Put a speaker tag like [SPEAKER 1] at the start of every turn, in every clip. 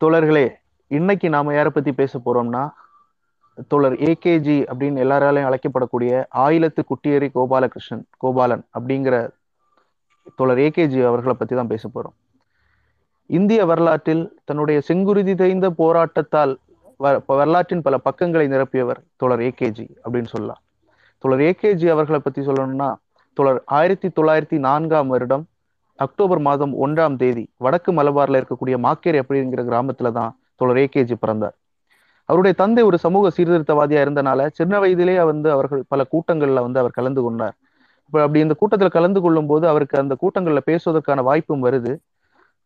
[SPEAKER 1] தோழர்களே இன்னைக்கு நாம யாரை பத்தி பேச போறோம்னா தோழர் ஏகேஜி அப்படின்னு எல்லாராலையும் அழைக்கப்படக்கூடிய ஆயிலத்து குட்டியேறி கோபாலகிருஷ்ணன் கோபாலன் அப்படிங்கிற தோழர் ஏகேஜி அவர்களை பத்தி தான் பேச போறோம். இந்திய வரலாற்றில் தன்னுடைய செங்குருதி தேய்ந்த போராட்டத்தால் வ- வரலாற்றின் பல பக்கங்களை நிரப்பியவர் தோழர் ஏகேஜி அப்படின்னு சொல்லலாம். தோழர் ஏகேஜி அவர்களை பத்தி சொல்லணும்னா தோழர் ஆயிரத்தி தொள்ளாயிரத்தி நான்காம் வருடம் அக்டோபர் மாதம் ஒன்றாம் தேதி வடக்கு மலபார்ல இருக்கக்கூடிய மாக்கேரி அப்படிங்கிற கிராமத்துல தான் தோழர் ஏகேஜி பிறந்தார். அவருடைய தந்தை ஒரு சமூக சீர்திருத்தவாதியா இருந்தனால சின்ன வயதிலேயே வந்து அவர்கள் பல கூட்டங்கள்ல வந்து அவர் கலந்து கொண்டார். இப்ப அப்படி இந்த கூட்டத்துல கலந்து கொள்ளும் போது அவருக்கு அந்த கூட்டங்கள்ல பேசுவதற்கான வாய்ப்பும் வருது.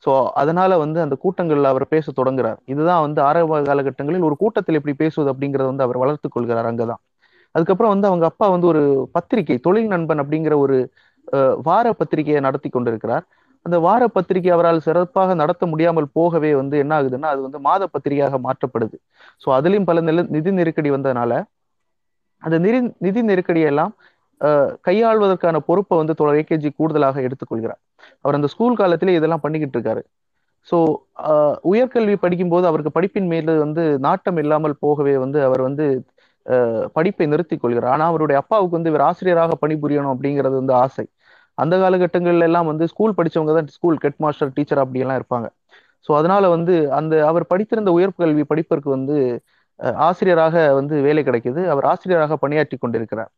[SPEAKER 1] சோ அதனால வந்து அந்த கூட்டங்கள்ல அவர் பேச தொடங்குறார். இதுதான் வந்து ஆரம்ப காலகட்டங்களில் ஒரு கூட்டத்தில் எப்படி பேசுவது அப்படிங்கறத வந்து அவர் வளர்த்துக் கொள்கிறார் அங்கதான். அதுக்கப்புறம் வந்து அவங்க அப்பா வந்து ஒரு பத்திரிகை தொழில் நண்பன் அப்படிங்கிற ஒரு வார பத்திரிகையை நடத்தி கொண்டிருக்கிறார். அந்த வார பத்திரிகை அவரால் சிறப்பாக நடத்த முடியாமல் போகவே வந்து என்ன ஆகுதுன்னா அது வந்து மாத பத்திரிகையாக மாற்றப்படுது. ஸோ அதுலயும் பல நில நிதி நெருக்கடி வந்ததுனால அந்த நிதி நிதி நெருக்கடியெல்லாம் அஹ், கையாள்வதற்கான பொறுப்பை வந்து தோழர் ஏகேஜி கூடுதலாக எடுத்துக்கொள்கிறார். அவர் அந்த ஸ்கூல் காலத்திலே இதெல்லாம் பண்ணிக்கிட்டு இருக்காரு. ஸோ உயர்கல்வி படிக்கும்போது அவருக்கு படிப்பின் மேல வந்து நாட்டம் இல்லாமல் போகவே வந்து அவர் வந்து படிப்பை நிறுத்திக் கொள்கிறார். ஆனா அவருடைய அப்பாவுக்கு வந்து இவர் ஆசிரியராக பணிபுரியணும் அப்படிங்கிறது வந்து ஆசை. அந்த காலகட்டங்கள்ல எல்லாம் வந்து ஸ்கூல் படிச்சவங்க தான் ஸ்கூல் ஹெட் மாஸ்டர் டீச்சர் அப்படி எல்லாம் இருப்பாங்க. ஸோ அதனால வந்து அந்த அவர் படித்திருந்த உயர்கல்வி படிப்பிற்கு வந்து ஆசிரியராக வந்து வேலை கிடைக்குது. அவர் ஆசிரியராக பணியாற்றி கொண்டிருக்கிறார்.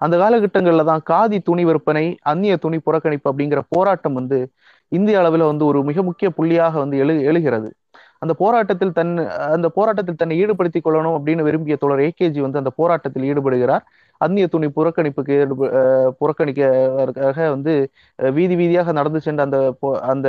[SPEAKER 1] அந்த காலகட்டங்களில் தான் காதி துணி விற்பனை அந்நிய துணி புறக்கணிப்பு அப்படிங்கிற போராட்டம் வந்து இந்திய அளவில் வந்து ஒரு மிக முக்கிய புள்ளியாக வந்து எழு எழுகிறது. அந்த போராட்டத்தில் தன் அந்த போராட்டத்தில் தன்னை ஈடுபடுத்திக் கொள்ளணும் அப்படின்னு விரும்பிய தோழர் ஏகேஜி வந்து அந்த போராட்டத்தில் ஈடுபடுகிறார். அந்நிய துணி புறக்கணிப்புக்கு ஈடுப- புறக்கணிக்க வந்து வீதி வீதியாக நடந்து சென்று அந்த போ- அந்த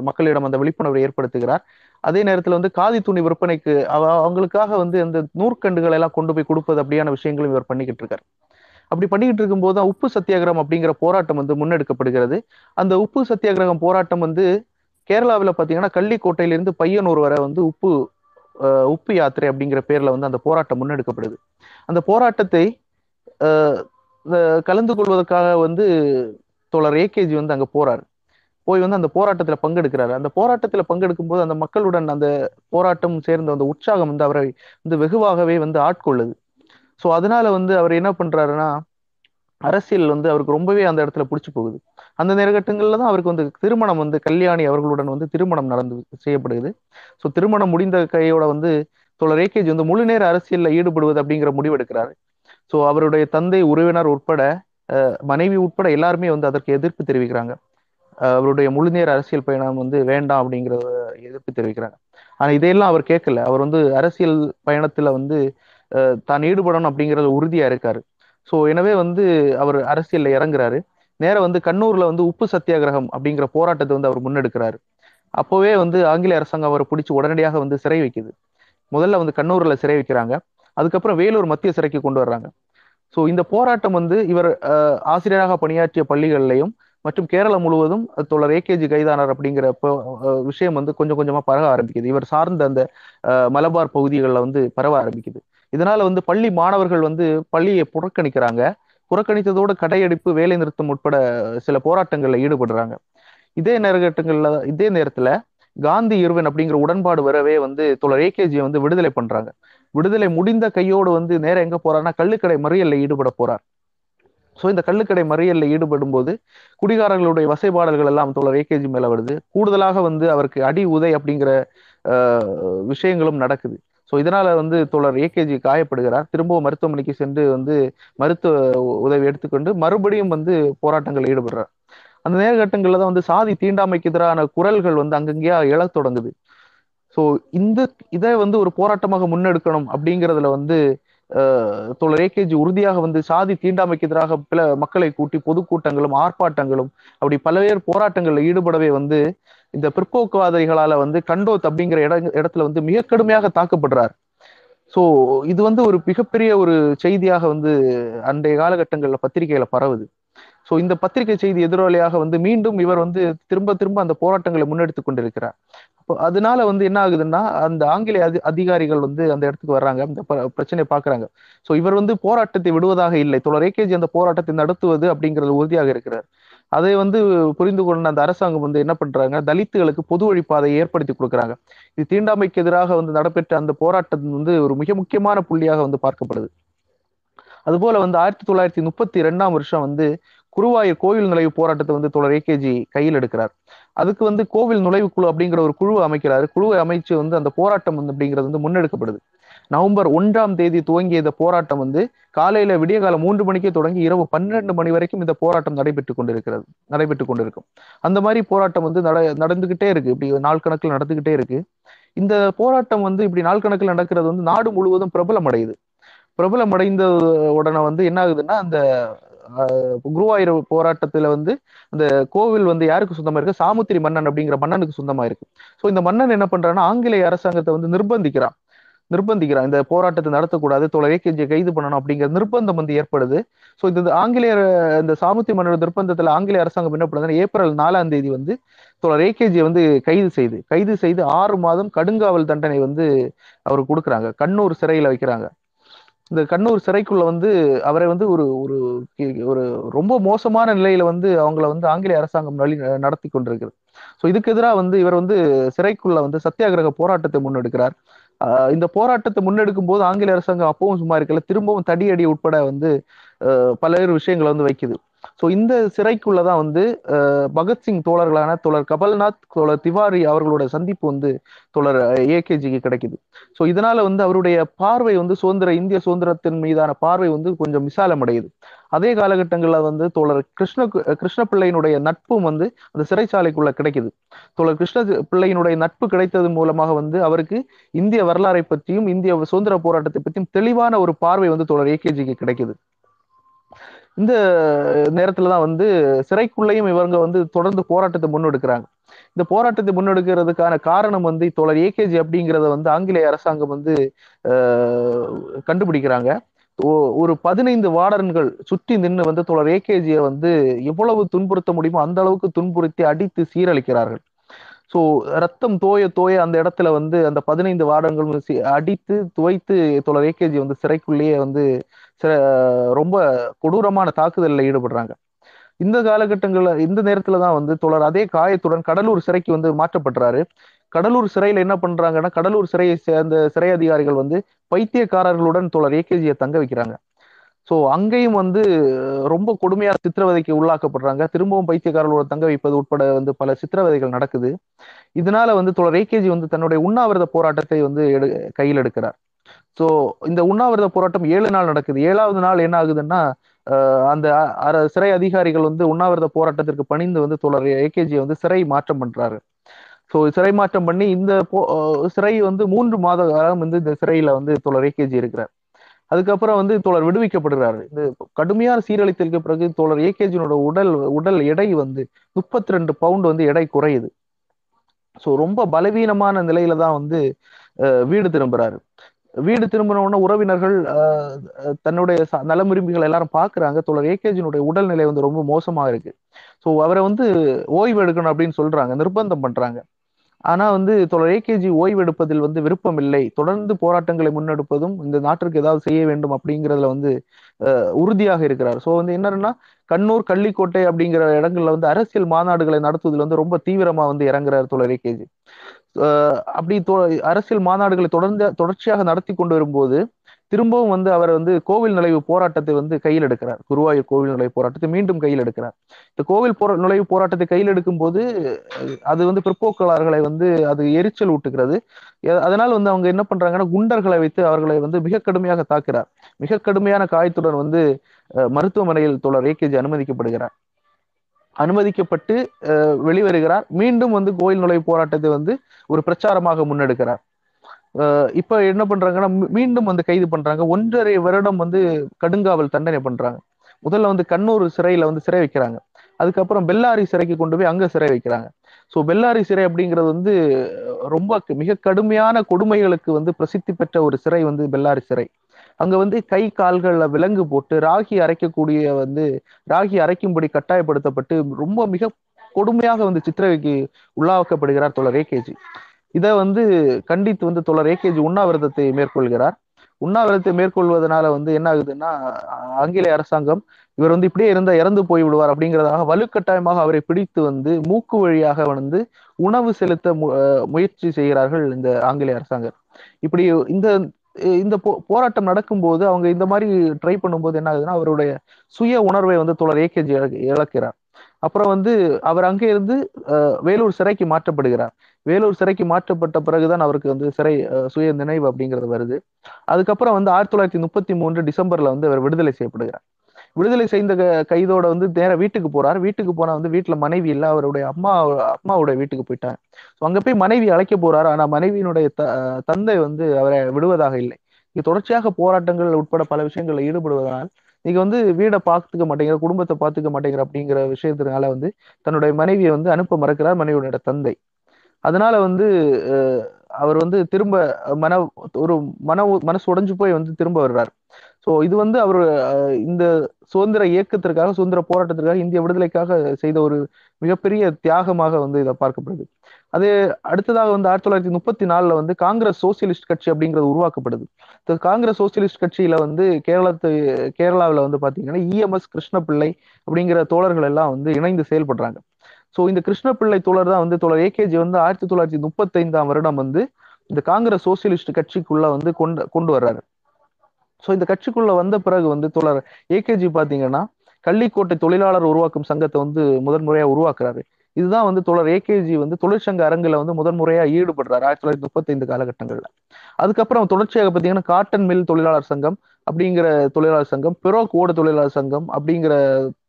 [SPEAKER 1] மக்களிடம் அந்த விழிப்புணர்வை ஏற்படுத்துகிறார். அதே நேரத்தில் வந்து காதி துணி விற்பனைக்கு அவ- அவங்களுக்காக வந்து அந்த நூற்கண்டுகளை எல்லாம் கொண்டு போய் கொடுப்பது அப்படியான விஷயங்களும் இவர் பண்ணிக்கிட்டு இருக்கார். அப்படி பண்ணிக்கிட்டு இருக்கும்போது தான் உப்பு சத்தியாகிரகம் அப்படிங்கிற போராட்டம் வந்து முன்னெடுக்கப்படுகிறது. அந்த உப்பு சத்தியாகிரகம் போராட்டம் வந்து கேரளாவில் பார்த்தீங்கன்னா கள்ளிக்கோட்டையிலிருந்து பையனூர் வரை வந்து உப்பு உப்பு யாத்திரை அப்படிங்கிற பேர்ல வந்து அந்த போராட்டம் முன்னெடுக்கப்படுது. அந்த போராட்டத்தை கலந்து கொள்வதற்காக வந்து தோழர் ஏகேஜி வந்து அங்க போறாரு. போய் வந்து அந்த போராட்டத்துல பங்கெடுக்கிறாரு. அந்த போராட்டத்துல பங்கெடுக்கும் போது அந்த மக்களுடன் அந்த போராட்டம் சேர்ந்த அந்த உற்சாகம் வந்து அவரை வந்து வெகுவாகவே வந்து ஆட்கொள்ளுது. ஸோ அதனால வந்து அவர் என்ன பண்றாருன்னா அரசியல் வந்து அவருக்கு ரொம்பவே அந்த இடத்துல பிடிச்சி போகுது. அந்த நேரகட்டங்களில் தான் அவருக்கு வந்து திருமணம் வந்து கல்யாணி அவர்களுடன் வந்து திருமணம் நடந்து செய்யப்படுகிறது. ஸோ திருமணம் முடிந்த கையோட வந்து தோழர் ஏகேஜி வந்து முழு நேர அரசியலில் ஈடுபடுவது அப்படிங்கிற முடிவு எடுக்கிறாரு. ஸோ அவருடைய தந்தை உறவினர் உட்பட மனைவி உட்பட எல்லாருமே வந்து அதற்கு எதிர்ப்பு தெரிவிக்கிறாங்க. அவருடைய அவருடைய முழுநேர அரசியல் பயணம் வந்து வேண்டாம் அப்படிங்கிற எதிர்ப்பு தெரிவிக்கிறாங்க. ஆனா இதையெல்லாம் அவர் கேட்கல. அவர் வந்து அரசியல் பயணத்துல வந்து தான் ஈடுபடணும் அப்படிங்கறது உறுதியா இருக்காரு. ஸோ எனவே வந்து அவர் அரசியலில் இறங்குறாரு. நேர வந்து கண்ணூரில் வந்து உப்பு சத்தியாகிரகம் அப்படிங்கிற போராட்டத்தை வந்து அவர் முன்னெடுக்கிறாரு. அப்போவே வந்து ஆங்கில அரசாங்கம் அவரை பிடிச்சி உடனடியாக வந்து சிறை வைக்குது. முதல்ல வந்து கண்ணூரில் சிறை வைக்கிறாங்க. அதுக்கப்புறம் வேலூர் மத்திய சிறைக்கு கொண்டு வர்றாங்க. ஸோ இந்த போராட்டம் வந்து இவர் ஆசிரியராக பணியாற்றிய பள்ளிகள்லையும் மற்றும் கேரளம் முழுவதும் தோழர் ஏகேஜி கைதானார் அப்படிங்கிற விஷயம் வந்து கொஞ்சம் கொஞ்சமாக பரவ ஆரம்பிக்குது. இவர் சார்ந்த அந்த மலபார் பகுதிகளில் வந்து பரவ ஆரம்பிக்குது. இதனால வந்து பள்ளி மாணவர்கள் வந்து பள்ளியை புறக்கணிக்கிறாங்க. புறக்கணித்ததோடு கடையடிப்பு வேலை நிறுத்தம் உட்பட சில போராட்டங்கள்ல ஈடுபடுறாங்க. இதே நேரகட்டங்கள்ல இதே நேரத்துல காந்தி இருவன் அப்படிங்கிற உடன்பாடு வரவே வந்து தோழர் ஏகேஜியை வந்து விடுதலை பண்றாங்க. விடுதலை முடிந்த கையோடு வந்து நேரம் எங்க போறாருன்னா கள்ளுக்கடை மறியல்ல ஈடுபட போறார். ஸோ இந்த கள்ளுக்கடை மறியலில் ஈடுபடும் போது குடிகாரர்களுடைய வசைபாடல்கள் எல்லாம் தோழர் ஏகேஜி மேல வருது. கூடுதலாக வந்து அவருக்கு அடி உதை அப்படிங்கிற விஷயங்களும் நடக்குது. ஸோ இதனால வந்து தோழர் ஏகேஜி காயப்படுகிறார். திரும்பவும் மருத்துவமனைக்கு சென்று வந்து மருத்துவ உதவி எடுத்துக்கொண்டு மறுபடியும் வந்து போராட்டங்கள் ஈடுபடுறார். அந்த நேரகட்டங்களில் தான் வந்து சாதி தீண்டாமைக்கு எதிரான குரல்கள் வந்து அங்கங்கேயா எழத் தொடங்குது. ஸோ இந்த இதை வந்து ஒரு போராட்டமாக முன்னெடுக்கணும் அப்படிங்கிறதுல வந்து தோழர் ஏகேஜி உறுதியாக வந்து சாதி தீண்டாமைக்கு எதிராக பல மக்களை கூட்டி பொதுக்கூட்டங்களும் ஆர்ப்பாட்டங்களும் அப்படி பல்வேறு போராட்டங்களில் ஈடுபடவே வந்து இந்த பிற்போக்குவாதிகளால வந்து கண்டோத் அப்படிங்கிற இட இடத்துல வந்து மிக கடுமையாக தாக்கப்படுறார். ஸோ இது வந்து ஒரு மிகப்பெரிய ஒரு செய்தியாக வந்து அன்றைய காலகட்டங்கள்ல பத்திரிகையில பரவுது. ஸோ இந்த பத்திரிகை செய்தி எதிரொலியாக வந்து மீண்டும் இவர் வந்து திரும்ப திரும்ப அந்த போராட்டங்களை முன்னெடுத்து கொண்டிருக்கிறார். அதனால வந்து என்ன ஆகுதுன்னா அந்த ஆங்கிலேய அதி அதிகாரிகள் வந்து அந்த இடத்துக்கு வர்றாங்க. அந்த பிரச்சனையை பாக்குறாங்க ஸோ இவர் வந்து போராட்டத்தை விடுவதாக இல்லை. தொடர் ஏகேஜி அந்த போராட்டத்தை நடத்துவது அப்படிங்கிறது உறுதியாக இருக்கிறார். அதை வந்து புரிந்து கொண்ட அந்த அரசாங்கம் வந்து என்ன பண்றாங்க? தலித்துகளுக்கு பொது வழிப்பாதையை ஏற்படுத்தி கொடுக்குறாங்க. இது தீண்டாமைக்கு எதிராக வந்து நடைபெற்ற அந்த போராட்டம் வந்து ஒரு மிக முக்கியமான புள்ளியாக வந்து பார்க்கப்படுது. அதுபோல வந்து ஆயிரத்தி தொள்ளாயிரத்தி முப்பத்தி ரெண்டாம் வருஷம் வந்து குருவாயூர் கோவில் நுழைவு போராட்டத்தை வந்து தொடர் ஏகேஜி கையில் எடுக்கிறார். அதுக்கு வந்து கோவில் நுழைவு குழு அப்படிங்கிற ஒரு குழுவை அமைக்கிறாரு. குழுவை அமைச்சு வந்து அந்த போராட்டம் வந்து அப்படிங்கிறது வந்து முன்னெடுக்கப்படுது. நவம்பர் ஒன்றாம் தேதி துவங்கிய இந்த போராட்டம் வந்து காலையில விடிய காலம் மூன்று மணிக்கே தொடங்கி இரவு பன்னிரண்டு மணி வரைக்கும் இந்த போராட்டம் நடைபெற்று கொண்டிருக்கிறது நடைபெற்று கொண்டிருக்கும். அந்த மாதிரி போராட்டம் வந்து நட நடந்துகிட்டே இருக்கு. இப்படி நாள் கணக்கில் நடந்துகிட்டே இருக்கு. இந்த போராட்டம் வந்து இப்படி நாள் கணக்கில் நடக்கிறது வந்து நாடு முழுவதும் பிரபலம் அடையுது பிரபலம் அடைந்த உடனே வந்து என்ன ஆகுதுன்னா அந்த குருவாயூர் போராட்டத்துல வந்து அந்த கோவில் வந்து யாருக்கு சொந்தமா இருக்கு? சாமுத்திரி மன்னன் அப்படிங்கிற மன்னனுக்கு சொந்தமா இருக்கு. ஸோ இந்த மன்னன் என்ன பண்றான்னா ஆங்கிலேய அரசாங்கத்தை வந்து நிர்பந்திக்கிறான். நிர்பந்திக்கிறான். இந்த போராட்டத்தை நடத்தக்கூடாது தொலை ஏகேஜியை கைது பண்ணணும் அப்படிங்கிற நிர்பந்தம் வந்து ஏற்படுது. ஸோ இந்த ஆங்கிலேயர் இந்த சாமுத்திரி மன்னனோட நிர்பந்தத்தில் ஆங்கிலேய அரசாங்கம் என்ன பண்ணுதுன்னா ஏப்ரல் நாலாம் தேதி வந்து தோழர் ஏகேஜியை வந்து கைது செய்து கைது செய்து ஆறு மாதம் கடுங்காவல் தண்டனை வந்து அவருக்கு கொடுக்குறாங்க. கண்ணூர் சிறையில் வைக்கிறாங்க. இந்த கண்ணூர் சிறைக்குள்ள வந்து அவரை வந்து ஒரு ஒரு ஒரு ரொம்ப மோசமான நிலையில வந்து அவங்கள வந்து ஆங்கிலேய அரசாங்கம் வழி நடத்தி கொண்டிருக்கிறது. ஸோ இதுக்கு எதிராக வந்து இவர் வந்து சிறைக்குள்ள வந்து சத்தியாகிரக போராட்டத்தை முன்னெடுக்கிறார். இந்த போராட்டத்தை முன்னெடுக்கும் போது ஆங்கில அரசாங்கம் அப்பவும் சும்மா இருக்கல திரும்பவும் தடியடி உட்பட வந்து பல்வேறு விஷயங்களை வந்து வைக்குது. ஸோ இந்த சிறைக்குள்ளதான் வந்து பகத்சிங் தோழர்களான தோழர் கபல்நாத் தோழர் திவாரி அவர்களோட சந்திப்பு வந்து தோழர் ஏகேஜிக்கு கிடைக்குது. ஸோ இதனால வந்து அவருடைய பார்வை வந்து சுதந்திர இந்திய சுதந்திரத்தின் மீதான பார்வை வந்து கொஞ்சம் விசாலமடையுது. அதே காலகட்டங்களில் வந்து தோழர் கிருஷ்ண கிருஷ்ண பிள்ளையினுடைய நட்பும் வந்து அந்த சிறைச்சாலைக்குள்ள கிடைக்குது. தோழர் கிருஷ்ண பிள்ளையினுடைய நட்பு கிடைத்தது மூலமாக வந்து அவருக்கு இந்திய வரலாறை பற்றியும் இந்திய சுதந்திர போராட்டத்தை பற்றியும் தெளிவான ஒரு பார்வை வந்து தோழர் ஏகேஜிக்கு கிடைக்குது. இந்த நேரத்துல தான் வந்து சிறைக்குள்ளேயும் இவங்க வந்து தொடர்ந்து போராட்டத்தை முன்னெடுக்கிறாங்க. இந்த போராட்டத்தை முன்னெடுக்கிறதுக்கான காரணம் வந்து தோழர் ஏகேஜி அப்படிங்கிறத வந்து ஆங்கிலேய அரசாங்கம் வந்து கண்டுபிடிக்கிறாங்க. ஒரு பதினைந்து வாடன்கள் சுற்றி நின்று வந்து தோழர் ஏகேஜியை வந்து எவ்வளவு துன்புறுத்த முடியுமோ அந்த அளவுக்கு துன்புறுத்தி அடித்து சீரழிக்கிறார்கள். ஸோ ரத்தம் தோய தோய அந்த இடத்துல வந்து அந்த பதினைந்து வார்டன்கள் அடித்து துவைத்து தோழர் ஏகேஜி வந்து சிறைக்குள்ளேயே வந்து ரொம்ப கொடூரமான தாக்குதலில் ஈடுபடுறாங்க. இந்த காலகட்டங்கள்ல இந்த நேரத்துல தான் வந்து தொடர் அதே காயத்துடன் கடலூர் சிறைக்கு வந்து மாற்றப்படுறாரு. கடலூர் சிறையில என்ன பண்றாங்கன்னா கடலூர் சிறையை சேர்ந்த சிறை அதிகாரிகள் வந்து பைத்தியக்காரர்களுடன் தொடர் ஏகேஜியை தங்க வைக்கிறாங்க. ஸோ அங்கேயும் வந்து ரொம்ப கொடுமையான சித்திரவதைக்கு உள்ளாக்கப்படுறாங்க. திரும்பவும் பைத்தியக்காரர்களோட தங்க வைப்பது உட்பட வந்து பல சித்திரவதைகள் நடக்குது. இதனால வந்து தொடர் ஏகேஜி வந்து தன்னுடைய உண்ணாவிரத போராட்டத்தை வந்து எடு கையில் எடுக்கிறார். ஸோ இந்த உண்ணாவிரத போராட்டம் ஏழு நாள் நடக்குது. ஏழாவது நாள் என்ன ஆகுதுன்னா அந்த சிறை அதிகாரிகள் வந்து உண்ணாவிரத போராட்டத்திற்கு பணிந்து வந்து தொடர் ஏகேஜியை வந்து சிறை மாற்றம் பண்றாரு. ஸோ சிறை மாற்றம் பண்ணி இந்த சிறை வந்து மூன்று மாத காலம் வந்து இந்த சிறையில வந்து தொடர் ஏகேஜி இருக்கிறார். அதுக்கப்புறம் வந்து தோழர் விடுவிக்கப்படுகிறார். இந்த கடுமையான சீரழித்தலுக்கு பிறகு தோழர் ஏகேஜினோட உடல் உடல் எடை வந்து முப்பத்தி ரெண்டு பவுண்ட் வந்து எடை குறையுது. ஸோ ரொம்ப பலவீனமான நிலையில தான் வந்து வீடு திரும்புறாரு. வீடு திரும்பின உறவினர்கள் தன்னுடைய நலமுரிமைகள் எல்லாரும் பாக்குறாங்க. தோழர் ஏகேஜினுடைய உடல்நிலை வந்து ரொம்ப மோசமா இருக்கு. ஸோ அவரை வந்து ஓய்வு எடுக்கணும் அப்படின்னு சொல்றாங்க. நிர்பந்தம் பண்றாங்க. ஆனா வந்து தொடர் ஏகேஜி ஓய்வு எடுப்பதில் வந்து விருப்பம் இல்லை. தொடர்ந்து போராட்டங்களை முன்னெடுப்பதும் இந்த நாட்டிற்கு ஏதாவது செய்ய வேண்டும் அப்படிங்கிறதுல வந்து உறுதியாக இருக்கிறார். ஸோ வந்து என்னன்னா கண்ணூர் கள்ளிக்கோட்டை அப்படிங்கிற இடங்கள்ல வந்து அரசியல் மாநாடுகளை நடத்துவதில் வந்து ரொம்ப தீவிரமா வந்து இறங்குறாரு தொடர் ஏகேஜி அப்படி அரசியல் மாநாடுகளை தொடர்ந்து தொடர்ச்சியாக நடத்தி கொண்டு வரும்போது திரும்பவும் வந்து அவர் வந்து கோவில் நுழைவு போராட்டத்தை வந்து கையில் எடுக்கிறார். குருவாயூர் கோவில் நுழைவு போராட்டத்தை மீண்டும் கையில் எடுக்கிறார். இந்த கோவில் போரா நுழைவு போராட்டத்தை கையில் எடுக்கும் போது அது வந்து பிற்போக்கலாளர்களை வந்து அது எரிச்சல் ஊட்டுகிறது. அதனால் வந்து அவங்க என்ன பண்றாங்கன்னா குண்டர்களை வைத்து அவர்களை வந்து மிக கடுமையாக தாக்குறார் மிக கடுமையான காயத்துடன் வந்து மருத்துவமனையில் தொடர் ஏகேஜி அனுமதிக்கப்படுகிறார். அனுமதிக்கப்பட்டு வெளிவருகிறார். மீண்டும் வந்து கோயில் நுழைவு போராட்டத்தை வந்து ஒரு பிரச்சாரமாக முன்னெடுக்கிறார். இப்ப என்ன பண்றாங்கன்னா மீண்டும் வந்து கைது பண்றாங்க. ஒன்றரை வருடம் வந்து கடுங்காவல் தண்டனை பண்றாங்க. முதல்ல வந்து கண்ணூர் சிறையில வந்து சிறை வைக்கிறாங்க. அதுக்கப்புறம் பெல்லாரி சிறைக்கு கொண்டு போய் அங்க சிறை வைக்கிறாங்க. ஸோ பெல்லாரி சிறை அப்படிங்கிறது வந்து ரொம்ப மிக கடுமையான கொடுமைகளுக்கு வந்து பிரசித்தி பெற்ற ஒரு சிறை வந்து பெல்லாரி சிறை. அங்க வந்து கை கால்கள்ல விலங்கு போட்டு ராகி அரைக்கக்கூடிய வந்து ராகி அரைக்கும்படி கட்டாயப்படுத்தப்பட்டு ரொம்ப மிக கொடுமையாக வந்து சித்திரவைக்கு உள்ளாக்கப்படுகிறார் தோழர் ஏகேஜி இதை வந்து கண்டித்து வந்து தோழர் ஏகேஜி உண்ணாவிரதத்தை மேற்கொள்கிறார். உண்ணாவிரதத்தை மேற்கொள்வதனால வந்து என்ன ஆகுதுன்னா ஆங்கிலேய அரசாங்கம் இவர் வந்து இப்படியே இருந்தா இறந்து போய் விடுவார் அப்படிங்கிறதாக வலுக்கட்டாயமாக அவரை பிடித்து வந்து மூக்கு வழியாக வந்து உணவு செலுத்த முயற்சி செய்கிறார்கள் இந்த ஆங்கிலேய அரசாங்கம். இப்படி இந்த இந்த போ போராட்டம் நடக்கும்போது அவங்க இந்த மாதிரி ட்ரை பண்ணும்போது என்ன ஆகுதுன்னா அவருடைய சுய உணர்வை வந்து தோழர் ஏகேஜி இழக்கிறார். அப்புறம் வந்து அவர் அங்கே இருந்து வேலூர் சிறைக்கு மாற்றப்படுகிறார். வேலூர் சிறைக்கு மாற்றப்பட்ட பிறகுதான் அவருக்கு வந்து சிறை சுய நினைவு அப்படிங்கிறது வருது. அதுக்கப்புறம் வந்து ஆயிரத்தி தொள்ளாயிரத்தி முப்பத்தி மூன்று டிசம்பர்ல வந்து அவர் விடுதலை செய்யப்படுகிறார். விடுதலை செய்த கைதோட வந்து நேர வீட்டுக்கு போறாரு. வீட்டுக்கு போனா வந்து வீட்டுல மனைவி இல்ல. அவருடைய அம்மா அம்மாவுடைய வீட்டுக்கு போயிட்டாங்க. அங்க போய் மனைவி அழைக்க போறாரு. ஆனா மனைவியினுடைய த தந்தை வந்து அவரை விடுவதாக இல்லை. இங்க தொடர்ச்சியாக போராட்டங்கள் உட்பட பல விஷயங்கள்ல ஈடுபடுவதனால் நீங்க வந்து வீடை பார்த்துக்க மாட்டேங்கிற குடும்பத்தை பார்த்துக்க மாட்டேங்கிற அப்படிங்கிற விஷயத்தினால வந்து தன்னுடைய மனைவியை வந்து அனுப்ப மறக்கிறார் மனைவியோட தந்தை. அதனால வந்து அவர் வந்து திரும்ப மன ஒரு மன மனசு உடைஞ்சு போய் வந்து திரும்ப வர்றார். ஸோ இது வந்து அவர் இந்த சுதந்திர இயக்கத்திற்காக சுதந்திர போராட்டத்திற்காக இந்திய விடுதலைக்காக செய்த ஒரு மிகப்பெரிய தியாகமாக வந்து இதை பார்க்கப்படுது. அதே அடுத்ததாக வந்து ஆயிரத்தி தொள்ளாயிரத்தி முப்பத்தி நாலுல வந்து காங்கிரஸ் சோசியலிஸ்ட் கட்சி அப்படிங்கிறது உருவாக்கப்படுது காங்கிரஸ் சோசியலிஸ்ட் கட்சியில வந்து கேரளத்து கேரளாவில் வந்து பாத்தீங்கன்னா இஎம்எஸ் கிருஷ்ணபிள்ளை அப்படிங்கிற தோழர்கள் எல்லாம் வந்து இணைந்து செயல்படுறாங்க. ஸோ இந்த கிருஷ்ணபிள்ளை தோழர் தான் வந்து தோழர் ஏகேஜி வந்து ஆயிரத்தி தொள்ளாயிரத்தி முப்பத்தைந்தாம் வருடம் வந்து இந்த காங்கிரஸ் சோசியலிஸ்ட் கட்சிக்குள்ள வந்து கொண்டு கொண்டு வர்றாரு. ஸோ இந்த கட்சிக்குள்ள வந்த பிறகு வந்து தோழர் ஏகேஜி பாத்தீங்கன்னா கள்ளிக்கோட்டை தொழிலாளர் உருவாக்கும் சங்கத்தை வந்து முதன்முறையா உருவாக்குறாரு. இதுதான் வந்து தோழர் ஏகேஜி வந்து தொழிற்சங்க அரங்குல வந்து முதன்முறையா ஈடுபடுறாரு ஆயிரத்தி தொள்ளாயிரத்தி முப்பத்தி ஐந்து காலகட்டங்கள்ல. அதுக்கப்புறம் தொடர்ச்சியாக பார்த்தீங்கன்னா காட்டன் மில் தொழிலாளர் சங்கம் அப்படிங்கிற தொழிலாளர் சங்கம் பிறோக் ஓட தொழிலாளர் சங்கம் அப்படிங்கிற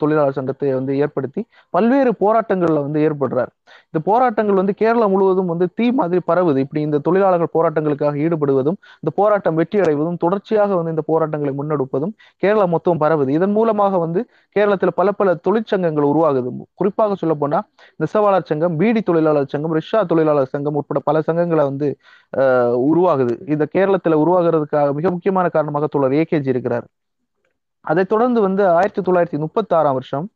[SPEAKER 1] தொழிலாளர் சங்கத்தை வந்து ஏற்படுத்தி பல்வேறு போராட்டங்கள்ல வந்து ஏற்படுறார். இந்த போராட்டங்கள் வந்து கேரளா முழுவதும் வந்து தீ மாதிரி பரவுது. இப்படி இந்த தொழிலாளர்கள் போராட்டங்களுக்காக ஈடுபடுவதும் இந்த போராட்டம் வெற்றி அடைவதும் தொடர்ச்சியாக வந்து இந்த போராட்டங்களை முன்னெடுப்பதும் கேரளா மொத்தம் பரவுது. இதன் மூலமாக வந்து கேரளத்தில் பல பல தொழிற்சங்கங்கள் உருவாகுது. குறிப்பாக சொல்ல போனா நெசவாளர் சங்கம் பீடி தொழிலாளர் சங்கம் ரிஷா தொழிலாளர் சங்கம் உட்பட பல சங்கங்களை வந்து உருவாகுது. இந்த கேரளத்துல உருவாகிறதுக்காக மிக முக்கியமான காரணமாக தோழர் ஏகேஜி இருக்கிறார். அதைத் தொடர்ந்து வந்து ஆயிரத்தி தொள்ளாயிரத்தி முப்பத்தி ஆறாம் வருஷம்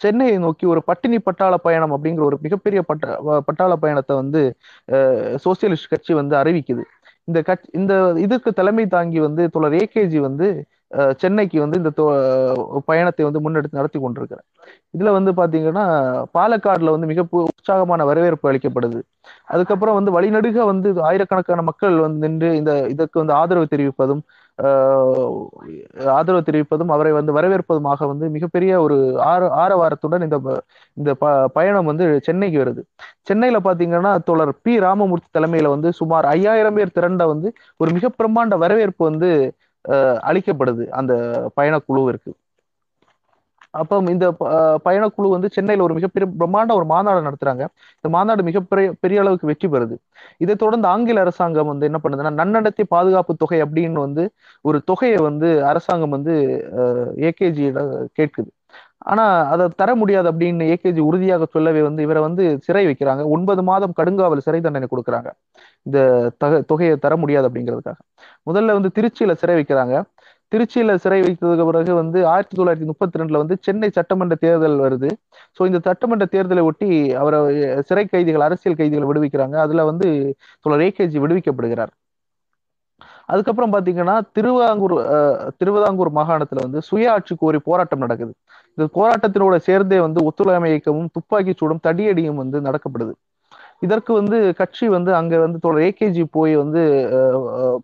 [SPEAKER 1] சென்னையை நோக்கி ஒரு பட்டினி பட்டாள பயணம் அப்படிங்கிற ஒரு மிகப்பெரிய பட்ட பட்டாள பயணத்தை வந்து சோசியலிஸ்ட் கட்சி வந்து அறிவிக்குது. இந்த கட்சி இந்த இதுக்கு தலைமை தாங்கி வந்து தொடர் ஏகேஜி வந்து சென்னைக்கு வந்து இந்த பயணத்தை வந்து முன்னெடுத்து நடத்தி கொண்டிருக்கிறேன் இதுல வந்து பாத்தீங்கன்னா பாலக்காடுல வந்து மிக உற்சாகமான வரவேற்பு அளிக்கப்படுது. அதுக்கப்புறம் வந்து வழிநடுக வந்து ஆயிரக்கணக்கான மக்கள் வந்து நின்று இந்த இதற்கு வந்து ஆதரவு தெரிவிப்பதும் ஆதரவு தெரிவிப்பதும் அவரை வந்து வரவேற்பதுமாக வந்து மிகப்பெரிய ஒரு ஆர ஆரவாரத்துடன் இந்த இந்த ப பயணம் வந்து சென்னைக்கு வருது. சென்னையில பாத்தீங்கன்னா தோழர் பி. ராமமூர்த்தி தலைமையில வந்து சுமார் ஐயாயிரம் பேர் திரண்ட வந்து ஒரு மிக பிரம்மாண்ட வரவேற்பு வந்து அளிக்கப்படுது அந்த பயணக்குழுவிற்கு. அப்போ இந்த பயணக்குழு வந்து சென்னையில் ஒரு மிகப்பெரிய பிரம்மாண்ட ஒரு மாநாடு நடத்துறாங்க. இந்த மாநாடு மிகப்பெரிய பெரிய அளவுக்கு வெற்றி பெறுது. இதை தொடர்ந்து ஆங்கில அரசாங்கம் வந்து என்ன பண்ணுதுன்னா நன்னடத்தை பாதுகாப்பு தொகை அப்படின்னு வந்து ஒரு தொகையை வந்து அரசாங்கம் வந்து ஏகேஜியிட கேட்குது. ஆனா அதை தர முடியாது அப்படின்னு ஏகேஜி உறுதியாக சொல்லவே வந்து இவரை வந்து சிறை வைக்கிறாங்க. ஒன்பது மாதம் கடுங்காவல் சிறை தண்டனை கொடுக்குறாங்க. இந்த தொகையை தர முடியாது அப்படிங்கிறதுக்காக. முதல்ல வந்து திருச்சியில சிறை வைக்கிறாங்க. திருச்சியில சிறை வைத்ததுக்கு பிறகு வந்து ஆயிரத்தி தொள்ளாயிரத்தி முப்பத்தி ரெண்டுல வந்து சென்னை சட்டமன்ற தேர்தல் வருது. ஸோ இந்த சட்டமன்ற தேர்தலை ஒட்டி அவரை சிறை கைதிகள் அரசியல் கைதிகளை விடுவிக்கிறாங்க. அதுல வந்து தோழர் ஏகேஜி விடுவிக்கப்படுகிறார். அதுக்கப்புறம் பாத்தீங்கன்னா திருவாங்கூர் திருவிதாங்கூர் மாகாணத்துல வந்து சுய ஆட்சி கோரி போராட்டம் நடக்குது. இந்த போராட்டத்தினோட சேர்ந்தே வந்து ஒத்துழைமை இயக்கமும் துப்பாக்கி சூடும் தடியடியும் வந்து நடக்கப்படுது. இதற்கு வந்து கட்சி வந்து அங்க வந்து தோழர் ஏகேஜி போய் வந்து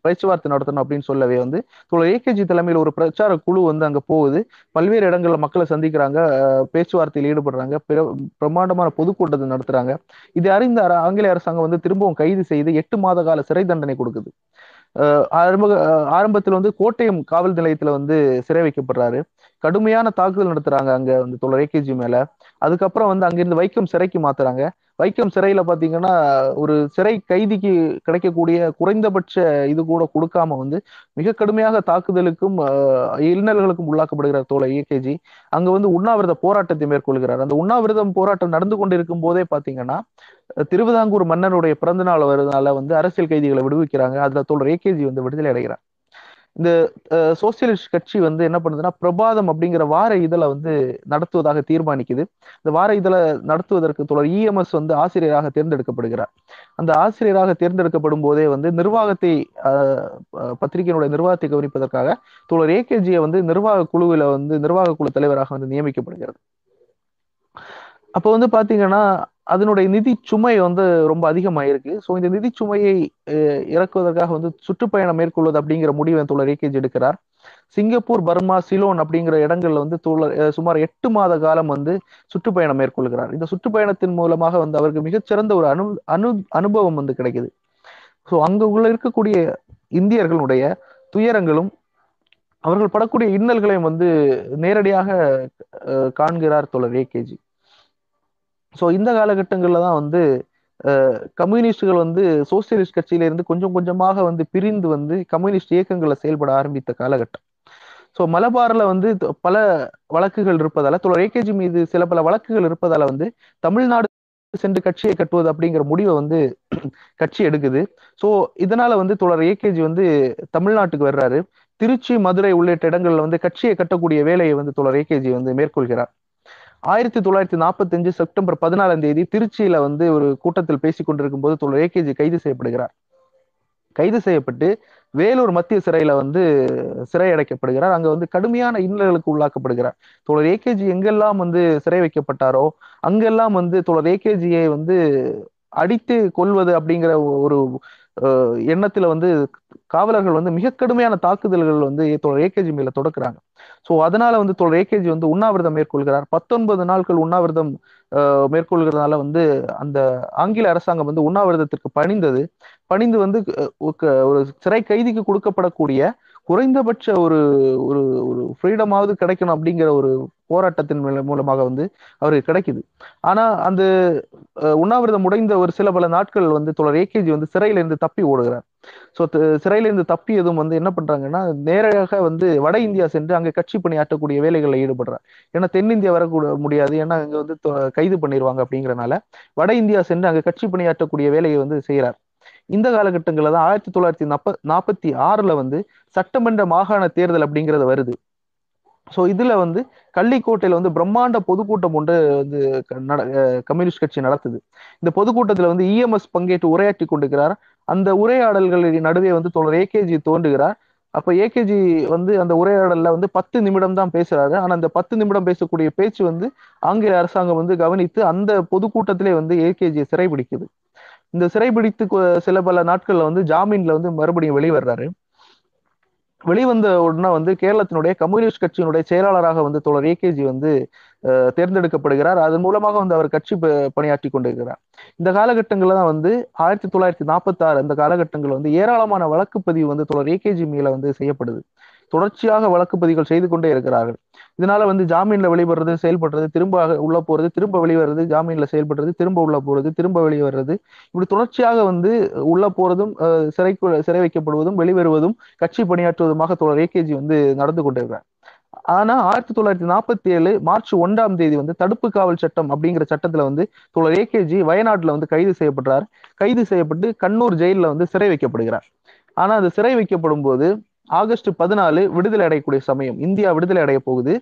[SPEAKER 1] பேச்சுவார்த்தை நடத்தணும் அப்படின்னு சொல்லவே வந்து தோழர் ஏகேஜி தலைமையில் ஒரு பிரச்சார குழு வந்து அங்க போகுது. பல்வேறு இடங்கள்ல மக்களை சந்திக்கிறாங்க பேச்சுவார்த்தையில் ஈடுபடுறாங்க பிரம்மாண்டமான பொதுக்கூட்டத்தை நடத்துறாங்க. இதை அறிந்த ஆங்கில அரசாங்கம் வந்து திரும்பவும் கைது செய்து எட்டு மாத கால சிறை தண்டனை கொடுக்குது. ஆரம்ப ஆரம்பத்தில் வந்து கோட்டயம் காவல் நிலையத்துல வந்து சிறை வைக்கப்படுறாரு. கடுமையான தாக்குதல் நடத்துறாங்க அங்க வந்து தோழர் ஏகேஜி மேல. அதுக்கப்புறம் வந்து அங்கிருந்து வைக்கம் சிறைக்கு மாத்துறாங்க. வைக்கம் சிறையில பாத்தீங்கன்னா ஒரு சிறை கைதிக்கு கிடைக்கக்கூடிய குறைந்தபட்ச இது கூட கொடுக்காம வந்து மிக கடுமையாக தாக்குதலுக்கும் இன்னல்களுக்கும் உள்ளாக்கப்படுகிறார் தோழர் ஏகேஜி அங்க வந்து உண்ணாவிரத போராட்டத்தை மேற்கொள்கிறார். அந்த உண்ணாவிரதம் போராட்டம் நடந்து கொண்டிருக்கும் போதே பாத்தீங்கன்னா திருவிதாங்கூர் மன்னனுடைய பிறந்த நாள் வருவதனால வந்து அரசியல் கைதிகளை விடுவிக்கிறாங்க. அதுல தோழர் ஏகேஜி வந்து விடுதலை அடைகிறார். இந்த சோசியலிஸ்ட் கட்சி வந்து என்ன பண்ணுதுன்னா பிரபாதம் அப்படிங்கிற வார இதழை வந்து நடத்துவதாக தீர்மானிக்குது. இந்த வார இதழை நடத்துவதற்கு தொடர் இஎம்எஸ் வந்து ஆசிரியராக தேர்ந்தெடுக்கப்படுகிறார். அந்த ஆசிரியராக தேர்ந்தெடுக்கப்படும் போதே வந்து நிர்வாகத்தை பத்திரிகையினுடைய நிர்வாகத்தை கவனிப்பதற்காக தோழர் ஏகேஜியை வந்து நிர்வாக குழுவில வந்து நிர்வாக குழு தலைவராக வந்து நியமிக்கப்படுகிறது. அப்போ வந்து பாத்தீங்கன்னா அதனுடைய நிதி சுமை வந்து ரொம்ப அதிகமாயிருக்கு. ஸோ இந்த நிதி சுமையை இறக்குவதற்காக வந்து சுற்றுப்பயணம் மேற்கொள்வது அப்படிங்கிற முடிவை தோழர் ஏகேஜி எடுக்கிறார். சிங்கப்பூர் பர்மா சிலோன் அப்படிங்கிற இடங்கள்ல வந்து தோழர் சுமார் எட்டு மாத காலம் வந்து சுற்றுப்பயணம் மேற்கொள்கிறார். இந்த சுற்றுப்பயணத்தின் மூலமாக வந்து அவருக்கு மிகச்சிறந்த ஒரு அனு அனு அனுபவம் வந்து கிடைக்குது. ஸோ அங்க உள்ள இருக்கக்கூடிய இந்தியர்களுடைய துயரங்களும் அவர்கள் படக்கூடிய இன்னல்களையும் வந்து நேரடியாக காண்கிறார் தோழர் ஏகேஜி. ஸோ இந்த காலகட்டங்களில் தான் வந்து கம்யூனிஸ்டுகள் வந்து சோசியலிஸ்ட் கட்சியிலேருந்து கொஞ்சம் கொஞ்சமாக வந்து பிரிந்து வந்து கம்யூனிஸ்ட் இயக்கங்களை செயல்பட ஆரம்பித்த காலகட்டம். ஸோ மலபாரில் வந்து பல வழக்குகள் இருப்பதால தோழர் ஏகேஜி மீது சில பல வழக்குகள் இருப்பதால வந்து தமிழ்நாடு சென்று கட்சியை கட்டுவது அப்படிங்கிற முடிவை வந்து கட்சி எடுக்குது. ஸோ இதனால வந்து தோழர் ஏகேஜி வந்து தமிழ்நாட்டுக்கு வர்றாரு. திருச்சி மதுரை உள்ளிட்ட இடங்கள்ல வந்து கட்சியை கட்டக்கூடிய வேலையை வந்து தோழர் ஏகேஜி வந்து மேற்கொள்கிறார். ஆயிரத்தி தொள்ளாயிரத்தி நாற்பத்தி அஞ்சு செப்டம்பர் பதினாலாம் தேதி திருச்சியில வந்து ஒரு கூட்டத்தில் பேசிக் கொண்டிருக்கும் போது தோழர் ஏகேஜி கைது செய்யப்படுகிறார். கைது செய்யப்பட்டு வேலூர் மத்திய சிறையில வந்து சிறை அடைக்கப்படுகிறார் அங்க வந்து கடுமையான இன்னல்களுக்கு உள்ளாக்கப்படுகிறார். தோழர் ஏகேஜி எங்கெல்லாம் வந்து சிறை வைக்கப்பட்டாரோ அங்கெல்லாம் வந்து தோழர் ஏகேஜியை வந்து அடித்து கொள்வது அப்படிங்கிற ஒரு எண்ணத்துல வந்து காவலர்கள் வந்து மிக கடுமையான தாக்குதல்கள் வந்து தோழர் ஏகேஜி மேல தொடக்குறாங்க. ஸோ அதனால வந்து தோழர் ஏகேஜி வந்து உண்ணாவிரதம் மேற்கொள்கிறார். பத்தொன்பது நாட்கள் உண்ணாவிரதம் மேற்கொள்கிறதுனால வந்து அந்த ஆங்கில அரசாங்கம் வந்து உண்ணாவிரதத்திற்கு பணிந்தது. பணிந்து வந்து ஒரு சிறை கைதிக்கு கொடுக்கப்படக்கூடிய குறைந்தபட்ச ஒரு ஒரு ஒரு ஃப்ரீடமாவது கிடைக்கணும் அப்படிங்கிற ஒரு போராட்டத்தின் மேல- மூலமாக வந்து அவருக்கு கிடைக்குது. ஆனா அந்த உண்ணாவிரதம் உடைந்த ஒரு சில பல நாட்கள் வந்து தொடர் ஏகேஜி வந்து சிறையில இருந்து தப்பி ஓடுகிறார். ஸோ சிறையில இருந்து தப்பியதும் வந்து என்ன பண்றாங்கன்னா நேராக வந்து வட இந்தியா சென்று அங்க கட்சி பணியாற்றக்கூடிய வேலைகளில் ஈடுபடுறார். ஏன்னா தென்னிந்தியா வரக்கூட முடியாது. ஏன்னா அங்க வந்து கைது பண்ணிடுவாங்க அப்படிங்கறனால வட இந்தியா சென்று அங்க கட்சி பணியாற்றக்கூடிய வேலையை வந்து செய்யறார் இந்த காலகட்டங்களில் தான் ஆயிரத்தி தொள்ளாயிரத்தி நாப்ப நாற்பத்தி ஆறில் வந்து சட்டமன்ற மாகாண தேர்தல் அப்படிங்கிறது வருது. ஸோ இதில் வந்து கள்ளிக்கோட்டையில் வந்து பிரம்மாண்ட பொதுக்கூட்டம் ஒன்று வந்து நட- கம்யூனிஸ்ட் கட்சி நடத்துது. இந்த பொதுக்கூட்டத்தில் வந்து இஎம்எஸ் பங்கேற்று உரையாற்றி கொண்டிருக்கிறார். அந்த உரையாடல்களின் நடுவே வந்து தோழர் ஏகேஜி தோன்றுகிறார். அப்போ ஏகேஜி வந்து அந்த உரையாடல்ல வந்து பத்து நிமிடம் தான் பேசுறாரு. ஆனா அந்த பத்து நிமிடம் பேசக்கூடிய பேச்சு வந்து ஆங்கில அரசாங்கம் வந்து கவனித்து அந்த பொதுக்கூட்டத்திலே வந்து ஏகேஜியை சிறைபிடிக்குது. இந்த சிறைபிடித்து சில பல நாட்கள்ல வந்து ஜாமீன்ல வந்து மறுபடியும் வெளிவர்றாரு. வெளிவந்த உடனே வந்து கேரளத்தினுடைய கம்யூனிஸ்ட் கட்சியினுடைய செயலாளராக வந்து தோழர் ஏகேஜி வந்து தேர்ந்தெடுக்கப்படுகிறார். அதன் மூலமாக வந்து அவர் கட்சி பணியாற்றி கொண்டிருக்கிறார். இந்த காலகட்டங்கள்ல தான் வந்து ஆயிரத்தி தொள்ளாயிரத்தி நாற்பத்தி ஆறு அந்த காலகட்டங்கள் வந்து ஏராளமான வழக்குப்பதிவு வந்து தோழர் ஏகேஜி மேல வந்து செய்யப்படுது. தொடர்ச்சியாக வழக்குப்பதிவுகள் செய்து கொண்டே இருக்கிறார்கள். இதனால வந்து ஜாமீன்ல வெளிவர்றது செயல்படுறது திரும்ப உள்ள போறது திரும்ப வெளிவர்றது ஜாமீன்ல செயல்படுறது திரும்ப உள்ள போறது திரும்ப வெளியே வர்றது. இப்படி தொடர்ச்சியாக வந்து உள்ள போறதும் சிறைக்கு சிறை வைக்கப்படுவதும் வெளிவருவதும் கட்சி பணியாற்றுவதுமாக தொடர் ஏகேஜி வந்து நடந்து கொண்டிருக்கிறார். ஆனா ஆயிரத்தி தொள்ளாயிரத்தி நாற்பத்தி ஏழு மார்ச் ஒன்றாம் தேதி வந்து தடுப்பு காவல் சட்டம் அப்படிங்கிற சட்டத்துல வந்து தோழர் ஏகேஜி வயநாட்டுல வந்து கைது செய்யப்படுறார் கைது செய்யப்பட்டு கண்ணூர் ஜெயில வந்து சிறை வைக்கப்படுகிறார் ஆனா அது சிறை வைக்கப்படும் போது ஆகஸ்ட் பதினாலு விடுதலை அடையக்கூடிய சமயம் இந்தியா விடுதலை அடைய போகுது.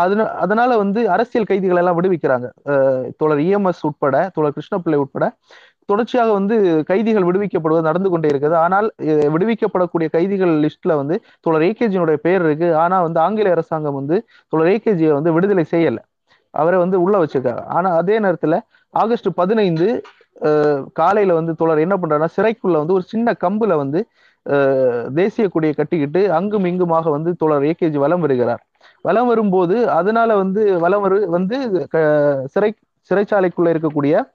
[SPEAKER 1] அதன அதனால வந்து அரசியல் கைதிகள் எல்லாம் விடுவிக்கிறாங்க. தோழர் இஎம்எஸ் உட்பட தோழர் கிருஷ்ணபிள்ளை உட்பட. தொடர்ச்சியாக வந்து கைதிகள் விடுவிக்கப்படுவது நடந்து கொண்டே இருக்குது. ஆனால் விடுவிக்கப்படக்கூடிய கைதிகள் லிஸ்ட்ல வந்து தோழர் ஏகேஜியினுடைய பெயர் இருக்கு. ஆனா வந்து ஆங்கில அரசாங்கம் வந்து தோழர் ஏகேஜியை வந்து விடுதலை செய்யல. அவரை வந்து உள்ள வச்சிருக்காங்க. ஆனா அதே நேரத்துல ஆகஸ்ட் பதினைந்து காலையில வந்து தோழர் என்ன பண்றாருன்னா சிறைக்குள்ள வந்து ஒரு சின்ன கம்புல வந்து தேசிய கொடியை கட்டிக்கிட்டு அங்கும் இங்குமாக வந்து தோழர் ஏகேஜி வலம் வருகிறார். வலம் வரும்போது அதனால வந்து வலம் வரு வந்து க- சிறை சிறைச்சாலைக்குள்ள இருக்கக்கூடிய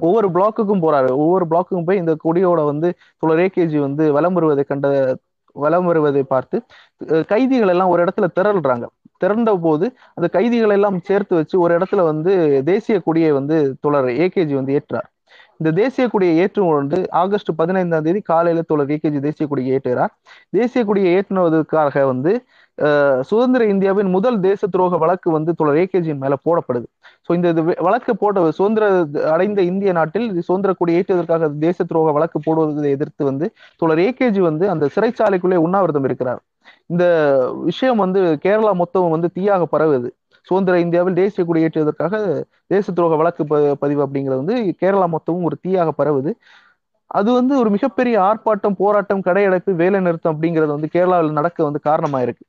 [SPEAKER 1] ஒவ்வொரு பிளாக்குக்கும் போறாரு. ஒவ்வொரு பிளாக்குக்கும் போய் இந்த கொடியோட வந்து தோழர் ஏகேஜி வந்து வலம் வருவதை கண்ட வலம் வருவதை பார்த்து கைதிகள் எல்லாம் ஒரு இடத்துல திரள்றாங்க. திரண்ட போது அந்த கைதிகளை எல்லாம் சேர்த்து வச்சு ஒரு இடத்துல வந்து தேசிய கொடியை வந்து தொடர் ஏகேஜி வந்து ஏற்றார். இந்த தேசிய கொடியை ஏற்றும் வந்து ஆகஸ்ட் பதினைந்தாம் தேதி காலையில தோழர் ஏகேஜி தேசிய கொடியை ஏற்றுகிறார். தேசிய கொடியை ஏற்றுவதற்காக வந்து சுதந்திர இந்தியாவின் முதல் தேச துரோக வழக்கு வந்து தோழர் ஏகேஜியின் மேல போடப்படுது. ஸோ இந்த இது வழக்கு போட்ட சுதந்திர அடைந்த இந்திய நாட்டில் சுதந்திர கொடி ஏற்றுவதற்காக தேச துரோக வழக்கு போடுவதை எதிர்த்து வந்து தோழர் ஏகேஜி வந்து அந்த சிறைச்சாலைக்குள்ளே உண்ணாவிரதம் இருக்கிறார். இந்த விஷயம் வந்து கேரளா மொத்தம் வந்து தீயாக பரவுது. சுதந்திர இந்தியாவில் தேசிய கொடி ஏற்றுவதற்காக தேச துரோக வழக்கு ப- பதிவு அப்படிங்கிறது வந்து கேரளா மொத்தமும் ஒரு தீயாக பரவுது. அது வந்து ஒரு மிகப்பெரிய ஆர்ப்பாட்டம் போராட்டம் கடையடைப்பு வேலை நிறுத்தம் அப்படிங்கிறது வந்து கேரளாவில் நடக்க வந்து காரணமாயிருக்கு.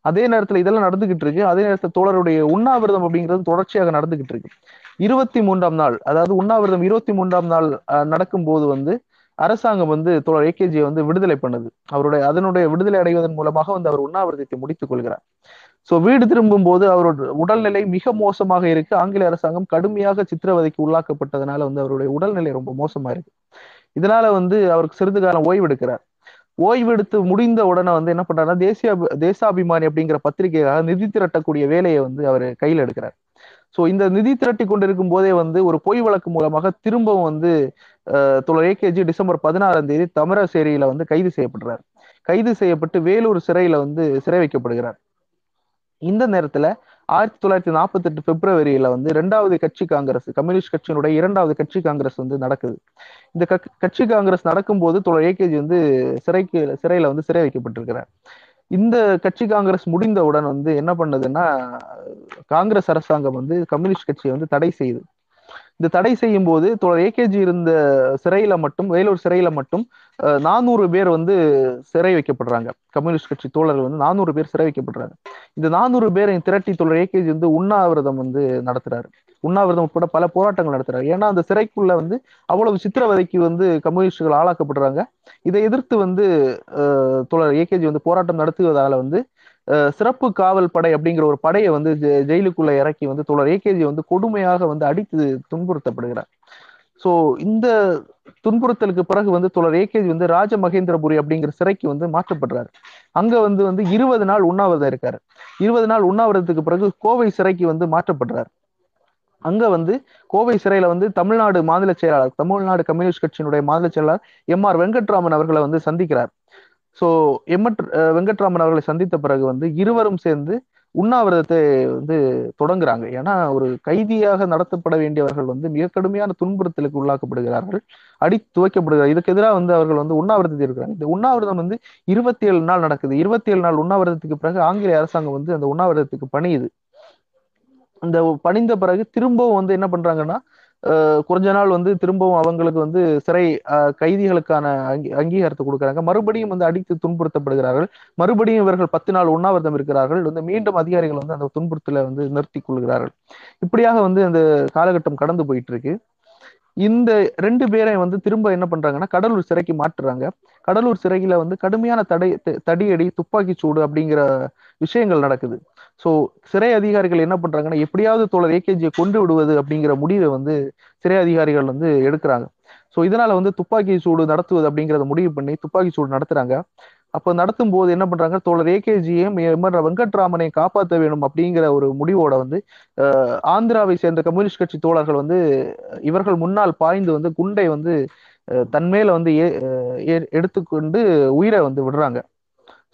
[SPEAKER 1] அதே நேரத்துல இதெல்லாம் நடந்துகிட்டு இருக்கு. அதே நேரத்தில் தோழருடைய உண்ணாவிரதம் அப்படிங்கிறது தொடர்ச்சியாக நடந்துகிட்டு இருக்கு. இருபத்தி மூன்றாம் நாள் அதாவது உண்ணாவிரதம் இருபத்தி மூன்றாம் நாள் நடக்கும் போது வந்து அரசாங்கம் வந்து தோழர் ஏகேஜியை வந்து விடுதலை பண்ணுது. அவருடைய அதனுடைய விடுதலை அடைவதன் மூலமாக வந்து அவர் உண்ணாவிரதத்தை முடித்துக் கொள்கிறார். சோ வீடு திரும்பும் போது அவரோட உடல்நிலை மிக மோசமாக இருக்கு. ஆங்கில அரசாங்கம் கடுமையாக சித்திரவதைக்கு உள்ளாக்கப்பட்டதுனால வந்து அவருடைய உடல்நிலை ரொம்ப மோசமா இருக்கு. இதனால வந்து அவருக்கு சிறிது காலம் ஓய்வெடுக்கிறார் ஓய்வெடுத்து முடிந்த உடனே வந்து என்ன பண்றாருன்னா தேசிய தேசாபிமானி அப்படிங்கிற பத்திரிகையாக நிதி திரட்டக்கூடிய வேலையை வந்து அவர் கையில் எடுக்கிறார். சோ இந்த நிதி திரட்டி கொண்டிருக்கும் போதே வந்து ஒரு பொய் வழக்கு மூலமாக திரும்பவும் வந்து அஹ், தோழர் ஏகேஜி டிசம்பர் பதினாறாம் தேதி தமிழசேரியில வந்து கைது செய்யப்படுறார். கைது செய்யப்பட்டு வேலூர் சிறையில வந்து சிறை வைக்கப்படுகிறார். இந்த நேரத்துல ஆயிரத்தி தொள்ளாயிரத்தி நாற்பத்தி எட்டு பிப்ரவரியில வந்து இரண்டாவது கட்சி காங்கிரஸ் கம்யூனிஸ்ட் கட்சியினுடைய இரண்டாவது கட்சி காங்கிரஸ் வந்து நடக்குது. இந்த கட்சி காங்கிரஸ் நடக்கும்போது தொடர் ஏகேஜி வந்து சிறைக்கு சிறையில வந்து சிறை வைக்கப்பட்டிருக்கிறார். இந்த கட்சி காங்கிரஸ் முடிந்தவுடன் வந்து என்ன பண்ணுதுன்னா காங்கிரஸ் அரசாங்கம் வந்து கம்யூனிஸ்ட் கட்சியை வந்து தடை செய்யுது இந்த தடை செய்யும் போது தோழர் ஏகேஜி இருந்த சிறையில மட்டும் வேலூர் சிறையில மட்டும் நானூறு பேர் வந்து சிறை வைக்கப்படுறாங்க. கம்யூனிஸ்ட் கட்சி தோழர்கள் வந்து நானூறு பேர் சிறை வைக்கப்படுறாங்க. இந்த நானூறு பேரை திரட்டி தோழர் ஏகேஜி வந்து உண்ணாவிரதம் வந்து நடத்துறாரு. உண்ணாவிரதம் உட்பட பல போராட்டங்கள் நடத்துறாரு. ஏன்னா அந்த சிறைக்குள்ள வந்து அவ்வளவு சித்திரவதைக்கு வந்து கம்யூனிஸ்டுகள் ஆளாக்கப்படுறாங்க இதை எதிர்த்து வந்து அஹ், தோழர் ஏகேஜி வந்து போராட்டம் நடத்துவதால வந்து சிறப்பு காவல் படை அப்படிங்கிற ஒரு படையை வந்து ஜெயிலுக்குள்ள இறக்கி வந்து தோழர் ஏகேஜி வந்து கொடுமையாக வந்து அடித்து துன்புறுத்தப்படுகிறார். ஸோ இந்த துன்புறுத்தலுக்கு பிறகு வந்து தோழர் ஏகேஜி வந்து ராஜமகேந்திரபுரி அப்படிங்கிற சிறைக்கு வந்து மாற்றப்படுறாரு. அங்க வந்து வந்து இருபது நாள் உண்ணாவிரதம் இருக்காரு. இருபது நாள் உண்ணாவிரதத்துக்கு பிறகு கோவை சிறைக்கு வந்து மாற்றப்படுறாரு. அங்க வந்து கோவை சிறையில வந்து தமிழ்நாடு மாநில செயலாளர் தமிழ்நாடு கம்யூனிஸ்ட் கட்சியினுடைய மாநில செயலாளர் எம் ஆர் வெங்கட்ராமன் அவர்களை வந்து சந்திக்கிறார். ஸோ எம்மட் வெங்கட்ராமன் அவர்களை சந்தித்த பிறகு வந்து இருவரும் சேர்ந்து உண்ணாவிரதத்தை வந்து தொடங்குறாங்க. ஏன்னா ஒரு கைதியாக நடத்தப்பட வேண்டியவர்கள் வந்து மிக கடுமையான துன்புறுத்தலுக்கு உள்ளாக்கப்படுகிறார்கள். அடி துவைக்கப்படுகிறார். இதுக்கு எதிராக வந்து அவர்கள் வந்து உண்ணாவிரதத்தில் இருக்கிறாங்க. இந்த உண்ணாவிரதம் வந்து இருபத்தி ஏழு நாள் நடக்குது. இருபத்தி ஏழு நாள் உண்ணாவிரதத்துக்கு பிறகு ஆங்கிலேய அரசாங்கம் வந்து அந்த உண்ணாவிரதத்துக்கு பணியுது. அந்த பணிந்த பிறகு திரும்பவும் வந்து என்ன பண்றாங்கன்னா கொஞ்ச நாள் வந்து திரும்பவும் அவங்களுக்கு வந்து சிறை கைதிகளுக்கான அங்கீ அங்கீகாரத்தை கொடுக்குறாங்க. மறுபடியும் வந்து அடித்து துன்புறுத்தப்படுகிறார்கள். மறுபடியும் இவர்கள் பத்து நாள் உண்ணாவிரதம் இருக்கிறார்கள். வந்து மீண்டும் அதிகாரிகள் வந்து அந்த துன்புறுத்தலை வந்து நிறுத்தி கொள்கிறார்கள். இப்படியாக வந்து அந்த காலகட்டம் கடந்து போயிட்டு இருக்கு இந்த ரெண்டு பேரை வந்து திரும்ப என்ன பண்றாங்கன்னா கடலூர் சிறைக்கு மாற்றுறாங்க. கடலூர் சிறையில வந்து கடுமையான தடை தடியடி துப்பாக்கி சூடு அப்படிங்கிற விஷயங்கள் நடக்குது. ஸோ சிறை அதிகாரிகள் என்ன பண்றாங்கன்னா எப்படியாவது தோழர் ஏகேஜியை கொண்டு விடுவது அப்படிங்கிற முடிவை வந்து சிறை அதிகாரிகள் வந்து எடுக்கிறாங்க. ஸோ இதனால வந்து துப்பாக்கி சூடு நடத்துவது அப்படிங்கிறத முடிவு பண்ணி துப்பாக்கி சூடு நடத்துறாங்க. அப்போ நடத்தும் போது என்ன பண்றாங்க தோழர் ஏகேஜியும் வெங்கட்ராமனை காப்பாற்ற வேணும் அப்படிங்கிற ஒரு முடிவோட வந்து ஆந்திராவை சேர்ந்த கம்யூனிஸ்ட் கட்சி தோழர்கள் வந்து இவர்கள் முன்னால் பாய்ந்து வந்து குண்டை வந்து தன்மேல வந்து ஏ- ஏ- எடுத்துக்கொண்டு உயிரை வந்து விடுறாங்க.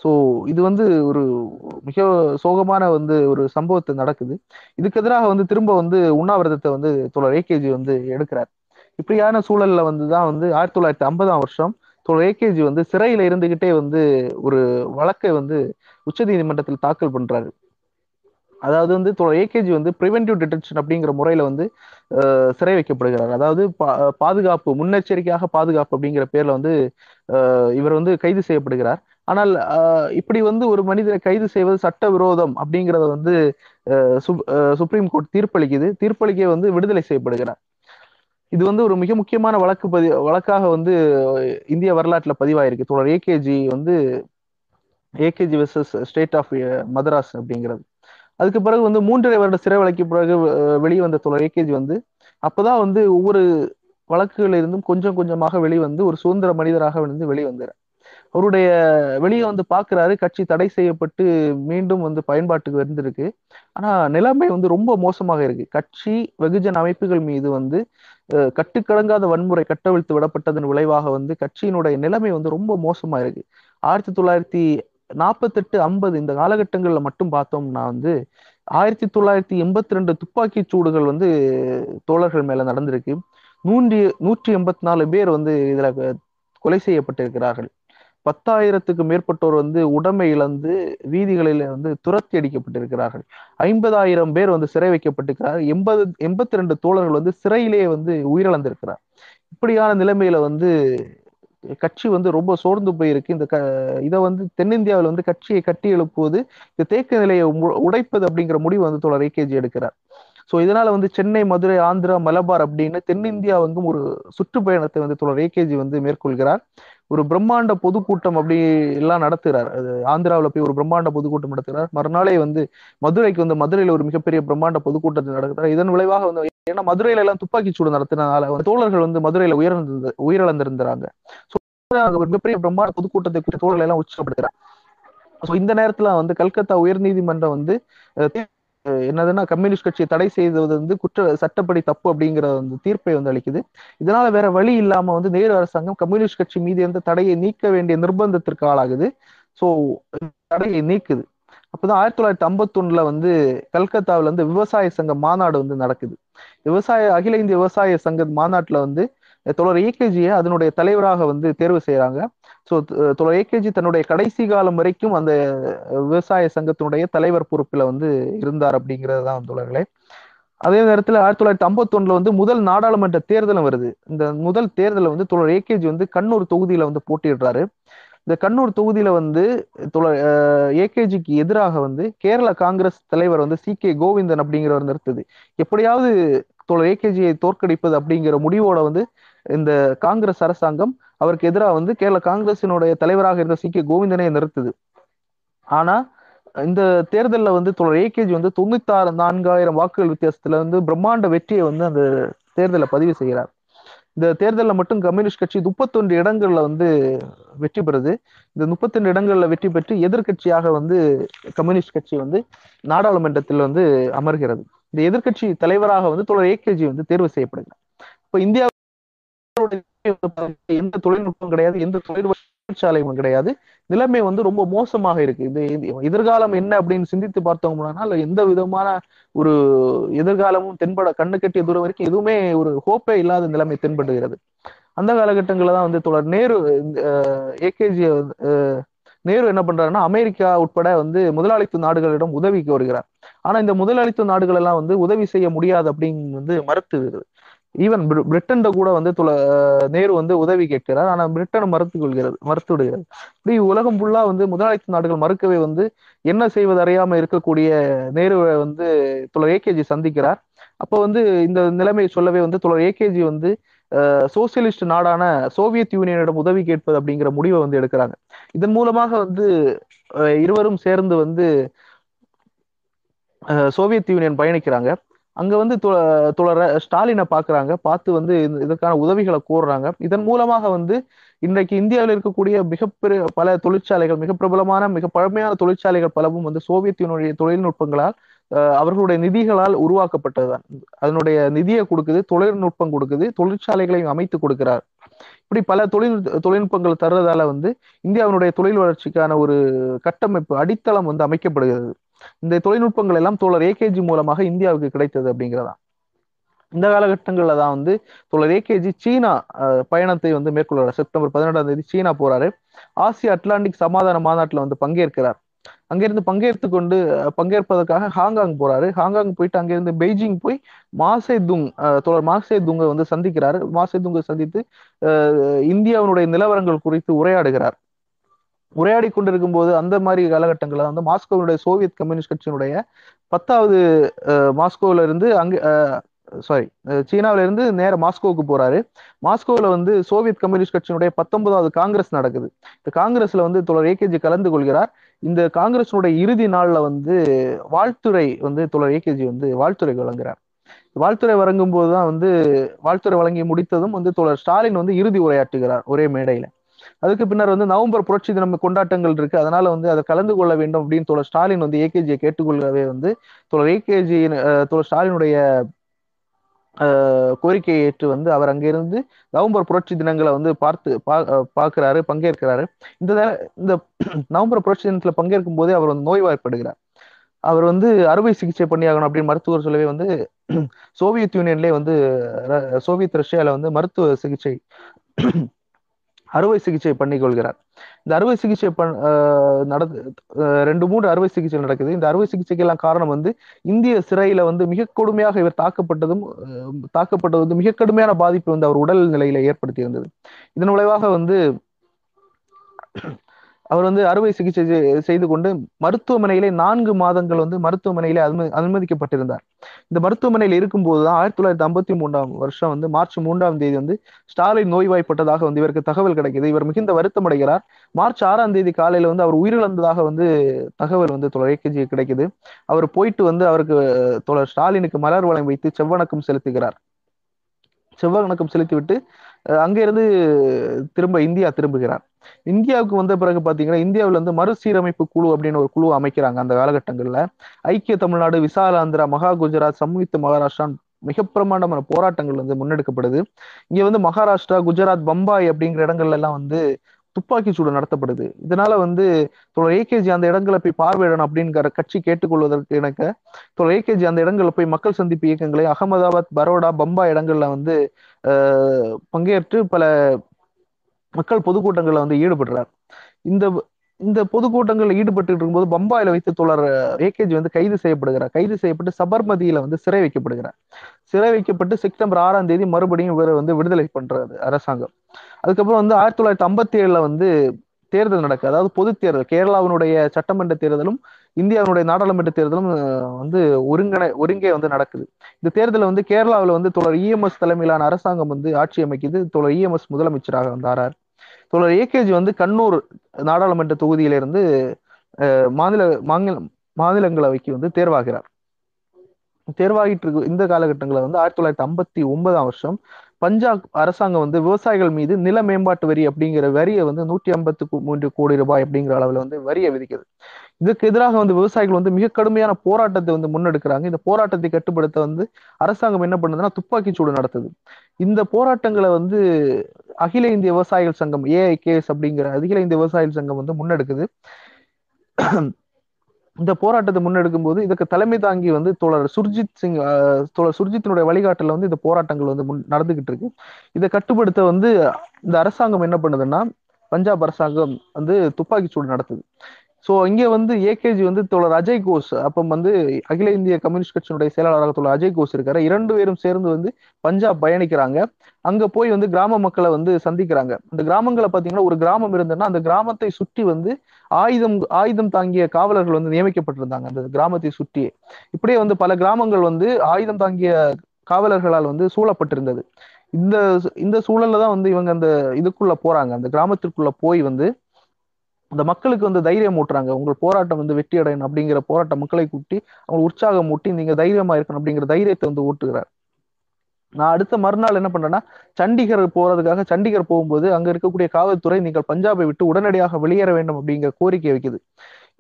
[SPEAKER 1] ஸோ இது வந்து ஒரு மிக சோகமான வந்து ஒரு சம்பவத்தை நடக்குது. இதுக்கு எதிராக வந்து திரும்ப வந்து உண்ணாவிரதத்தை வந்து தோழர் ஏகேஜி வந்து எடுக்கிறார். இப்படியான சூழல்ல வந்து தான் வந்து ஆயிரத்தி தொள்ளாயிரத்தி ஐம்பதாம் வருஷம் தோழர் ஏகேஜி வந்து சிறையில இருந்துகிட்டே வந்து ஒரு வழக்கை வந்து உச்சநீதிமன்றத்தில் தாக்கல் பண்றாரு. அதாவது வந்து தோழர் ஏகேஜி வந்து ப்ரிவென்டிவ் டிடென்ஷன் அப்படிங்கிற முறையில வந்து சிறை வைக்கப்படுகிறார். அதாவது பா- பாதுகாப்பு முன்னெச்சரிக்கையாக பாதுகாப்பு அப்படிங்கிற பேர்ல வந்து இவர் வந்து கைது செய்யப்படுகிறார். ஆனால் இப்படி வந்து ஒரு மனிதரை கைது செய்வது சட்ட விரோதம் அப்படிங்கிறத வந்து சுப்- சுப்ரீம் கோர்ட் தீர்ப்பளிக்குது. தீர்ப்பளிக்க வந்து விடுதலை செய்யப்படுகிறார். இது வந்து ஒரு மிக முக்கியமான வழக்கு பதி வழக்காக வந்து இந்திய வரலாற்றில் பதிவாயிருக்கு. தோழர் ஏகேஜி வந்து AKG versus State of Madras அப்படிங்கிறது. அதுக்கு பிறகு வந்து மூன்றரை வருட சிறை வழக்கு பிறகு வெளியே வந்த தோழர் ஏகேஜி வந்து அப்போதான் வந்து ஒவ்வொரு வழக்குகளிலிருந்தும் கொஞ்சம் கொஞ்சமாக வெளிவந்து ஒரு சுதந்திர மனிதராக வந்து வெளிவந்தார். அவருடைய வெளியே வந்து பாக்குறாரு கட்சி தடை செய்யப்பட்டு மீண்டும் வந்து பயன்பாட்டுக்கு வந்திருக்கு. ஆனா நிலைமை வந்து ரொம்ப மோசமாக இருக்கு. கட்சி வெகுஜன அமைப்புகள் மீது வந்து கட்டுக்கடங்காத வன்முறை கட்டவிழ்த்து விடப்பட்டதன் விளைவாக வந்து கட்சியினுடைய நிலைமை வந்து ரொம்ப மோசமா இருக்கு. ஆயிரத்தி தொள்ளாயிரத்தி நாற்பத்தெட்டு ஐம்பது இந்த காலகட்டங்கள்ல மட்டும் பார்த்தோம்னா வந்து ஆயிரத்தி தொள்ளாயிரத்தி எண்பத்தி ரெண்டு துப்பாக்கி சூடுகள் வந்து தோழர்கள் மேல நடந்திருக்கு. நூற்றி நூற்றி எண்பத்தி நாலு பேர் வந்து இதுல கொலை செய்யப்பட்டிருக்கிறார்கள். பத்தாயிரத்துக்கு மேற்பட்டோர் வந்து உடமை இழந்து வீதிகளில் வந்து துரத்தி அடிக்கப்பட்டிருக்கிறார்கள். ஐம்பதாயிரம் பேர் வந்து சிறை வைக்கப்பட்டிருக்கிறார் எண்பது எண்பத்தி ரெண்டு தோழர்கள் வந்து சிறையிலேயே வந்து உயிரிழந்திருக்கிறார். இப்படியான நிலைமையில வந்து கட்சி வந்து ரொம்ப சோர்ந்து போயிருக்கு. இந்த க இதை வந்து தென்னிந்தியாவில் வந்து கட்சியை கட்டி எழுப்புவது இந்த தேக்க நிலையை உடைப்பது அப்படிங்கிற முடிவு வந்து தோழர் ஏகேஜி எடுக்கிறார். ஸோ இதனால வந்து சென்னை மதுரை ஆந்திரா மலபார் அப்படின்னு தென்னிந்தியா வந்து ஒரு சுற்றுப்பயணத்தை வந்து தோழர் ஏகேஜி வந்து மேற்கொள்கிறார். ஒரு பிரம்மாண்ட பொதுக்கூட்டம் அப்படி எல்லாம் நடத்துகிறார் அது ஆந்திராவில் போய் ஒரு பிரம்மாண்ட பொதுக்கூட்டம் நடத்துகிறார் மறுநாளே வந்து மதுரைக்கு வந்து மதுரையில் ஒரு மிகப்பெரிய பிரம்மாண்ட பொதுக்கூட்டத்தை நடத்துகிறார் இதன் விளைவாக வந்து ஏன்னா மதுரையில எல்லாம் துப்பாக்கி சூடு நடத்தினால தோழர்கள் வந்து மதுரையில உயர்ந்து உயிரிழந்திருந்தாங்க. மிகப்பெரிய பிரம்மாண்ட பொதுக்கூட்டத்தை குறித்து தோழர்கள் எல்லாம் உச்சப்படுத்துறாங்க ஸோ இந்த நேரத்துல வந்து கல்கத்தா உயர்நீதிமன்றம் வந்து என்னதுன்னா கம்யூனிஸ்ட் கட்சியை தடை செய்தது வந்து குற்ற சட்டப்படி தப்பு அப்படிங்கிற வந்து தீர்ப்பை வந்து அளிக்குது. இதனால வேற வழி இல்லாம வந்து நேரு அரசாங்கம் கம்யூனிஸ்ட் கட்சி மீது வந்து தடையை நீக்க வேண்டிய நிர்பந்தத்திற்கு ஆளாகுது. ஸோ தடையை நீக்குது. அப்பதான் ஆயிரத்தி தொள்ளாயிரத்தி ஐம்பத்தி ஒண்ணுல வந்து கல்கத்தாவில் வந்து விவசாய சங்க மாநாடு வந்து நடக்குது. விவசாய அகில இந்திய விவசாய சங்க மாநாட்டுல வந்து தொடர் ஏகேஜியை அதனுடைய தலைவராக வந்து தேர்வு செய்யறாங்க ஸோ தொடர் ஏகேஜி தன்னுடைய கடைசி காலம் வரைக்கும் அந்த விவசாய சங்கத்தினுடைய தலைவர் பொறுப்பில் வந்து இருந்தார் அப்படிங்கிறது தான் தோழர்களே. அதே நேரத்தில் ஆயிரத்தி தொள்ளாயிரத்தி ஐம்பத்தொன்னுல வந்து முதல் நாடாளுமன்ற தேர்தலும் வருது. இந்த முதல் தேர்தலில் வந்து தொடர் ஏகேஜி வந்து கண்ணூர் தொகுதியில வந்து போட்டியிடுறாரு. இந்த கண்ணூர் தொகுதியில வந்து ஏகேஜிக்கு எதிராக வந்து கேரள காங்கிரஸ் தலைவர் வந்து சி கே கோவிந்தன் அப்படிங்கிறவர் நிறுத்துது. எப்படியாவது தோழர் ஏகேஜியை தோற்கடிப்பது அப்படிங்கிற முடிவோட வந்து இந்த காங்கிரஸ் அரசாங்கம் அவருக்கு எதிராக வந்து கேரள காங்கிரசினுடைய தலைவராக இருந்த சி கே கோவிந்தனை நிறுத்துது. ஆனா இந்த தேர்தலில் வந்து தொடர் ஏகேஜி வந்து தொண்ணூத்தாறு நான்காயிரம் வாக்குகள் வித்தியாசத்துல வந்து பிரம்மாண்ட வெற்றியை வந்து அந்த தேர்தலில் பதிவு செய்கிறார். இந்த தேர்தலில் மட்டும் கம்யூனிஸ்ட் கட்சி முப்பத்தொன்று இடங்கள்ல வந்து வெற்றி பெறுது. இந்த முப்பத்தொன்று இடங்கள்ல வெற்றி பெற்று எதிர்கட்சியாக வந்து கம்யூனிஸ்ட் கட்சி வந்து நாடாளுமன்றத்தில் வந்து அமர்கிறது. இந்த எதிர்கட்சி தலைவராக வந்து தொடர் ஏகேஜி வந்து தேர்வு செய்யப்படுகிறார். இப்போ இந்தியா எந்த தொழில்நுட்பம் கிடையாது எந்த தொழிற்சாலையும் கிடையாது. நிலைமை வந்து ரொம்ப மோசமாக இருக்கு. இது எதிர்காலம் என்ன அப்படின்னு சிந்தித்து பார்த்தோம்னா எந்த விதமான ஒரு எதிர்காலமும் தென்பட கண்ணு கட்டிய தூரம் வரைக்கும் எதுவுமே ஒரு ஹோப்பே இல்லாத நிலைமை தென்படுகிறது. அந்த காலகட்டங்களில் தான் வந்து தொடர் நேரு ஏகேஜி நேரு என்ன பண்றாருன்னா அமெரிக்கா உட்பட வந்து முதலாளித்துவ நாடுகளிடம் உதவிக்கு வருகிறார். ஆனா இந்த முதலாளித்துவ நாடுகள் எல்லாம் வந்து உதவி செய்ய முடியாது அப்படின்னு வந்து மறுத்து ஈவன் பிரிட்டன் கூட வந்து துல நேரு வந்து உதவி கேட்கிறார். ஆனா பிரிட்டன் மறுத்து கொள்கிறது மறுத்து விடுகிறது இப்படி உலகம் ஃபுல்லா வந்து முதலாளித்து நாடுகள் மறுக்கவே வந்து என்ன செய்வது அறியாம இருக்கக்கூடிய நேருவை வந்து துளர் ஏகேஜி சந்திக்கிறார். அப்போ வந்து இந்த நிலைமையை சொல்லவே வந்து துளர் ஏகேஜி வந்து சோசியலிஸ்ட் நாடான சோவியத் யூனியனிடம் உதவி கேட்பது அப்படிங்கிற முடிவை வந்து எடுக்கிறாங்க. இதன் மூலமாக வந்து இருவரும் சேர்ந்து வந்து சோவியத் யூனியன் பயணிக்கிறாங்க. அங்க வந்து தொடர ஸ்டாலினை பாக்குறாங்க. பார்த்து வந்து இதற்கான உதவிகளை கோர்றாங்க. இதன் மூலமாக வந்து இன்றைக்கு இந்தியாவில் இருக்கக்கூடிய மிகப்பெரிய பல தொழிற்சாலைகள் மிக பிரபலமான மிக பழமையான தொழிற்சாலைகள் பலவும் வந்து சோவியத் யூனியனுடைய தொழில்நுட்பங்களால் அவர்களுடைய நிதிகளால் உருவாக்கப்பட்டதுதான். அதனுடைய நிதியை கொடுக்குது தொழில்நுட்பம் கொடுக்குது தொழிற்சாலைகளையும் அமைத்து கொடுக்கிறார். இப்படி பல தொழில் தொழில்நுட்பங்கள் தர்றதால வந்து இந்தியாவினுடைய தொழில் வளர்ச்சிக்கான ஒரு கட்டமைப்பு அடித்தளம் வந்து அமைக்கப்படுகிறது. இந்த தொழில்நுட்பங்கள் எல்லாம் தோழர் ஏகேஜி மூலமாக இந்தியாவுக்கு கிடைத்தது அப்படிங்கிறதா? இந்த காலகட்டங்களில் தான் வந்து தோழர் ஏகேஜி சீனா பயணத்தை வந்து மேற்கொள்கிறார். செப்டம்பர் பதினெட்டாம் தேதி சீனா போறாரு. ஆசிய அட்லாண்டிக் சமாதான மாநாட்டில் வந்து பங்கேற்கிறார். அங்கிருந்து பங்கேற்று கொண்டு பங்கேற்பதற்காக ஹாங்காங் போறாரு. ஹாங்காங் போயிட்டு அங்கிருந்து பெய்ஜிங் போய் மாசே துங் தோழர் மாசே துங்கை வந்து சந்திக்கிறாரு. மாசே துங்கை சந்தித்து இந்தியாவினுடைய நிலவரங்கள் குறித்து உரையாடுகிறார். உரையாடி கொண்டிருக்கும் போது அந்த மாதிரி காலகட்டங்களில் வந்து மாஸ்கோவினுடைய சோவியத் கம்யூனிஸ்ட் கட்சியினுடைய பத்தாவது மாஸ்கோவில இருந்து அங்கே சாரி சீனாவில இருந்து நேர மாஸ்கோவுக்கு போறாரு. மாஸ்கோவில் வந்து சோவியத் கம்யூனிஸ்ட் கட்சியினுடைய பத்தொன்பதாவது காங்கிரஸ் நடக்குது. இந்த காங்கிரஸ்ல வந்து தொடர் ஏகேஜி கலந்து கொள்கிறார். இந்த காங்கிரஸினுடைய இறுதி நாள்ல வந்து வாழ்த்துறை வந்து தொடர் ஏகேஜி வந்து வாழ்த்துறை வழங்குறார். வாழ்த்துறை வழங்கும் போதுதான் வந்து வாழ்த்துறை வழங்கி முடித்ததும் வந்து தொடர் ஸ்டாலின் வந்து இறுதி உரையாற்றுகிறார் ஒரே மேடையில. அதுக்கு பின்னர் வந்து நவம்பர் புரட்சி தினம் கொண்டாட்டங்கள் இருக்கு. அதனால வந்து அதை கலந்து கொள்ள வேண்டும் அப்படின்னு தோழர் ஸ்டாலின் வந்து ஏகேஜியை கேட்டுக்கொள்ளவே வந்து தோழர் ஏகேஜி தோழர் ஸ்டாலினுடைய கோரிக்கையை ஏற்று வந்து அவர் அங்கிருந்து நவம்பர் புரட்சி தினங்களை வந்து பார்த்து பா- பார்க்கிறாரு பங்கேற்கிறாரு. இந்த இந்த நவம்பர் புரட்சி தினத்துல பங்கேற்கும் போதே அவர் வந்து நோய்வாய்ப்படுகிறார். அவர் வந்து அறுவை சிகிச்சை பண்ணியாகணும் அப்படின்னு மருத்துவர் சொல்லவே வந்து சோவியத் யூனியன்லேயே வந்து ர- சோவியத் ரஷ்யாவில் வந்து மருத்துவ சிகிச்சை அறுவை சிகிச்சை பண்ணிக்கொள்கிறார். இந்த அறுவை சிகிச்சை பண் அஹ் ரெண்டு மூன்று அறுவை சிகிச்சை நடக்குது. இந்த அறுவை சிகிச்சைக்கெல்லாம் காரணம் வந்து இந்திய சிறையில வந்து மிக கொடுமையாக இவர் தாக்கப்பட்டதும் தாக்கப்பட்டது வந்து மிக கடுமையான பாதிப்பு வந்து அவர் உடல் நிலையில ஏற்படுத்தி இருந்தது. இதன் விளைவாக வந்து அவர் வந்து அறுவை சிகிச்சை செய்து கொண்டு மருத்துவமனையிலே நான்கு மாதங்கள் வந்து மருத்துவமனையிலே அனுமதி அனுமதிக்கப்பட்டிருந்தார். இந்த மருத்துவமனையில் இருக்கும்போது தான் ஆயிரத்தி தொள்ளாயிரத்தி ஐம்பத்தி மூன்றாம் வருஷம் வந்து மார்ச் மூன்றாம் தேதி வந்து ஸ்டாலின் நோய்வாய்ப்பட்டதாக வந்து இவருக்கு தகவல் கிடைக்குது. இவர் மிகுந்த வருத்தம் அடைகிறார் மார்ச் ஆறாம் தேதி காலையில வந்து அவர் உயிரிழந்ததாக வந்து தகவல் வந்து தொலைக்கட்சி கிடைக்குது. அவர் போயிட்டு வந்து அவருக்கு தொடர் ஸ்டாலினுக்கு மலர் வளம் வைத்து செவ்வணக்கம் செலுத்துகிறார். செவ்வணக்கம் செலுத்திவிட்டு அங்கிருந்து திரும்ப இந்தியா திரும்புகிறார். இந்தியாவுக்கு வந்த பிறகு பாத்தீங்கன்னா இந்தியாவுல வந்து மறுசீரமைப்பு குழு அப்படின்னு ஒரு குழு அமைக்கிறாங்க அந்த காலகட்டங்கள்ல. ஐக்கிய தமிழ்நாடு விசால ஆந்திரா மகா குஜராத் சம்யுக்த மகாராஷ்டிரா மிக பிரமாண்டமான போராட்டங்கள் வந்து முன்னெடுக்கப்படுது. இங்க வந்து மகாராஷ்டிரா குஜராத் பம்பாய் அப்படிங்கிற இடங்கள்ல எல்லாம் வந்து துப்பாக்கி சூடு நடத்தப்படுது. இதனால வந்து தோழர் ஏகேஜி அந்த இடங்களை போய் பார்வையிடணும் அப்படிங்கிற கட்சி கேட்டுக்கொள்வதற்கு எனக்கு தோழர் ஏகேஜி அந்த இடங்களில் போய் மக்கள் சந்திப்பு இயக்கங்களை அகமதாபாத் பரோடா பம்பாய் இடங்கள்ல வந்து பங்கேற்று பல மக்கள் பொதுக்கூட்டங்களில் வந்து ஈடுபடுறார். இந்த இந்த பொதுக்கூட்டங்களில் ஈடுபட்டு இருக்கும்போது பம்பாயில வைத்து தோழர் ஏகேஜி வந்து கைது செய்யப்படுகிறார். கைது செய்யப்பட்டு சபர்மதியில வந்து சிறை வைக்கப்படுகிறார். சிறை வைக்கப்பட்டு செப்டம்பர் ஆறாம் தேதி மறுபடியும் இவரை வந்து விடுதலை பண்றது அரசாங்கம். அதுக்கப்புறம் வந்து ஆயிரத்தி தொள்ளாயிரத்தி ஐம்பத்தி ஏழுல வந்து தேர்தல் நடக்கு. அதாவது பொது தேர்தல் கேரளாவினுடைய சட்டமன்ற தேர்தலும் இந்தியாவினுடைய நாடாளுமன்ற தேர்தலும் வந்து ஒருங்கிணை ஒருங்கே வந்து நடக்குது. இந்த தேர்தலில் வந்து கேரளாவில் வந்து தொடர் இஎம்எஸ் தலைமையிலான அரசாங்கம் வந்து ஆட்சி அமைக்குது. தொடர் இஎம்எஸ் முதலமைச்சராக வந்தாரார் தொடர் ஏகேஜி வந்து கண்ணூர் நாடாளுமன்ற தொகுதியிலிருந்து அஹ், மாநில மாநில மாநிலங்களவைக்கு வந்து தேர்வாகிறார். தேர்வாகிட்டு இருக்கு இந்த காலகட்டங்களில் வந்து ஆயிரத்தி தொள்ளாயிரத்தி ஐம்பத்தி ஒன்பதாம் வருஷம் பஞ்சாப் அரசாங்கம் வந்து விவசாயிகள் மீது நில மேம்பாட்டு வரி அப்படிங்கிற வரியை வந்து நூற்றி ஐம்பத்து மூன்று கோடி ரூபாய் அப்படிங்கிற அளவில் வந்து வரியை விதிக்குது. இதுக்கு எதிராக வந்து விவசாயிகள் வந்து மிக கடுமையான போராட்டத்தை வந்து முன்னெடுக்கிறாங்க. இந்த போராட்டத்தை கட்டுப்படுத்த வந்து அரசாங்கம் என்ன பண்ணுதுன்னா துப்பாக்கி சூடு நடத்துது. இந்த போராட்டங்களை வந்து அகில இந்திய விவசாயிகள் சங்கம் ஏஐகேஎஸ் அப்படிங்கிற அகில இந்திய விவசாயிகள் சங்கம் வந்து முன்னெடுக்குது. இந்த போராட்டத்தை முன்னெடுக்கும் போது இதுக்கு தலைமை தாங்கி வந்து தோழர் சுர்ஜித் சிங் தோழர் சுர்ஜித்தினுடைய வழிகாட்டல வந்து இந்த போராட்டங்கள் வந்து முன் நடந்துகிட்டு இருக்கு. இதை கட்டுப்படுத்த வந்து இந்த அரசாங்கம் என்ன பண்ணுதுன்னா பஞ்சாப் அரசாங்கம் வந்து துப்பாக்கி சூடு நடத்துது. ஸோ இங்கே வந்து ஏகேஜி வந்து தோழர் அஜய் கோஷ் அப்போ வந்து அகில இந்திய கம்யூனிஸ்ட் கட்சியினுடைய செயலாளராக தோழர் அஜய் கோஷ் இருக்காரு. இரண்டு பேரும் சேர்ந்து வந்து பஞ்சாப் பயணிக்கிறாங்க. அங்க போய் வந்து கிராம மக்களை வந்து சந்திக்கிறாங்க. அந்த கிராமங்களை பார்த்தீங்கன்னா ஒரு கிராமம் இருந்ததுன்னா அந்த கிராமத்தை சுற்றி வந்து ஆயுதம் ஆயுதம் தாங்கிய காவலர்கள் வந்து நியமிக்கப்பட்டிருந்தாங்க. அந்த கிராமத்தை சுற்றியே இப்படியே வந்து பல கிராமங்கள் வந்து ஆயுதம் தாங்கிய காவலர்களால் வந்து சூழப்பட்டிருந்தது. இந்த இந்த சூழல்ல தான் வந்து இவங்க அந்த இதுக்குள்ள போறாங்க. அந்த கிராமத்திற்குள்ள போய் வந்து அந்த மக்களுக்கு வந்து தைரியம் ஊட்டுறாங்க. உங்கள் போராட்டம் வந்து வெற்றி அடையணும் அப்படிங்கிற போராட்ட மக்களை கூட்டி அவங்க உற்சாகம் ஊட்டி நீங்க தைரியமா இருக்கணும் அப்படிங்கிற தைரியத்தை வந்து ஊட்டுகிறார். நான் அடுத்த மறுநாள் என்ன பண்றேன்னா சண்டிகர் போறதுக்காக சண்டிகர் போகும்போது அங்க இருக்கக்கூடிய காவல்துறை நீங்கள் பஞ்சாபை விட்டு உடனடியாக வெளியேற வேண்டும் அப்படிங்கிற கோரிக்கை வைக்குது.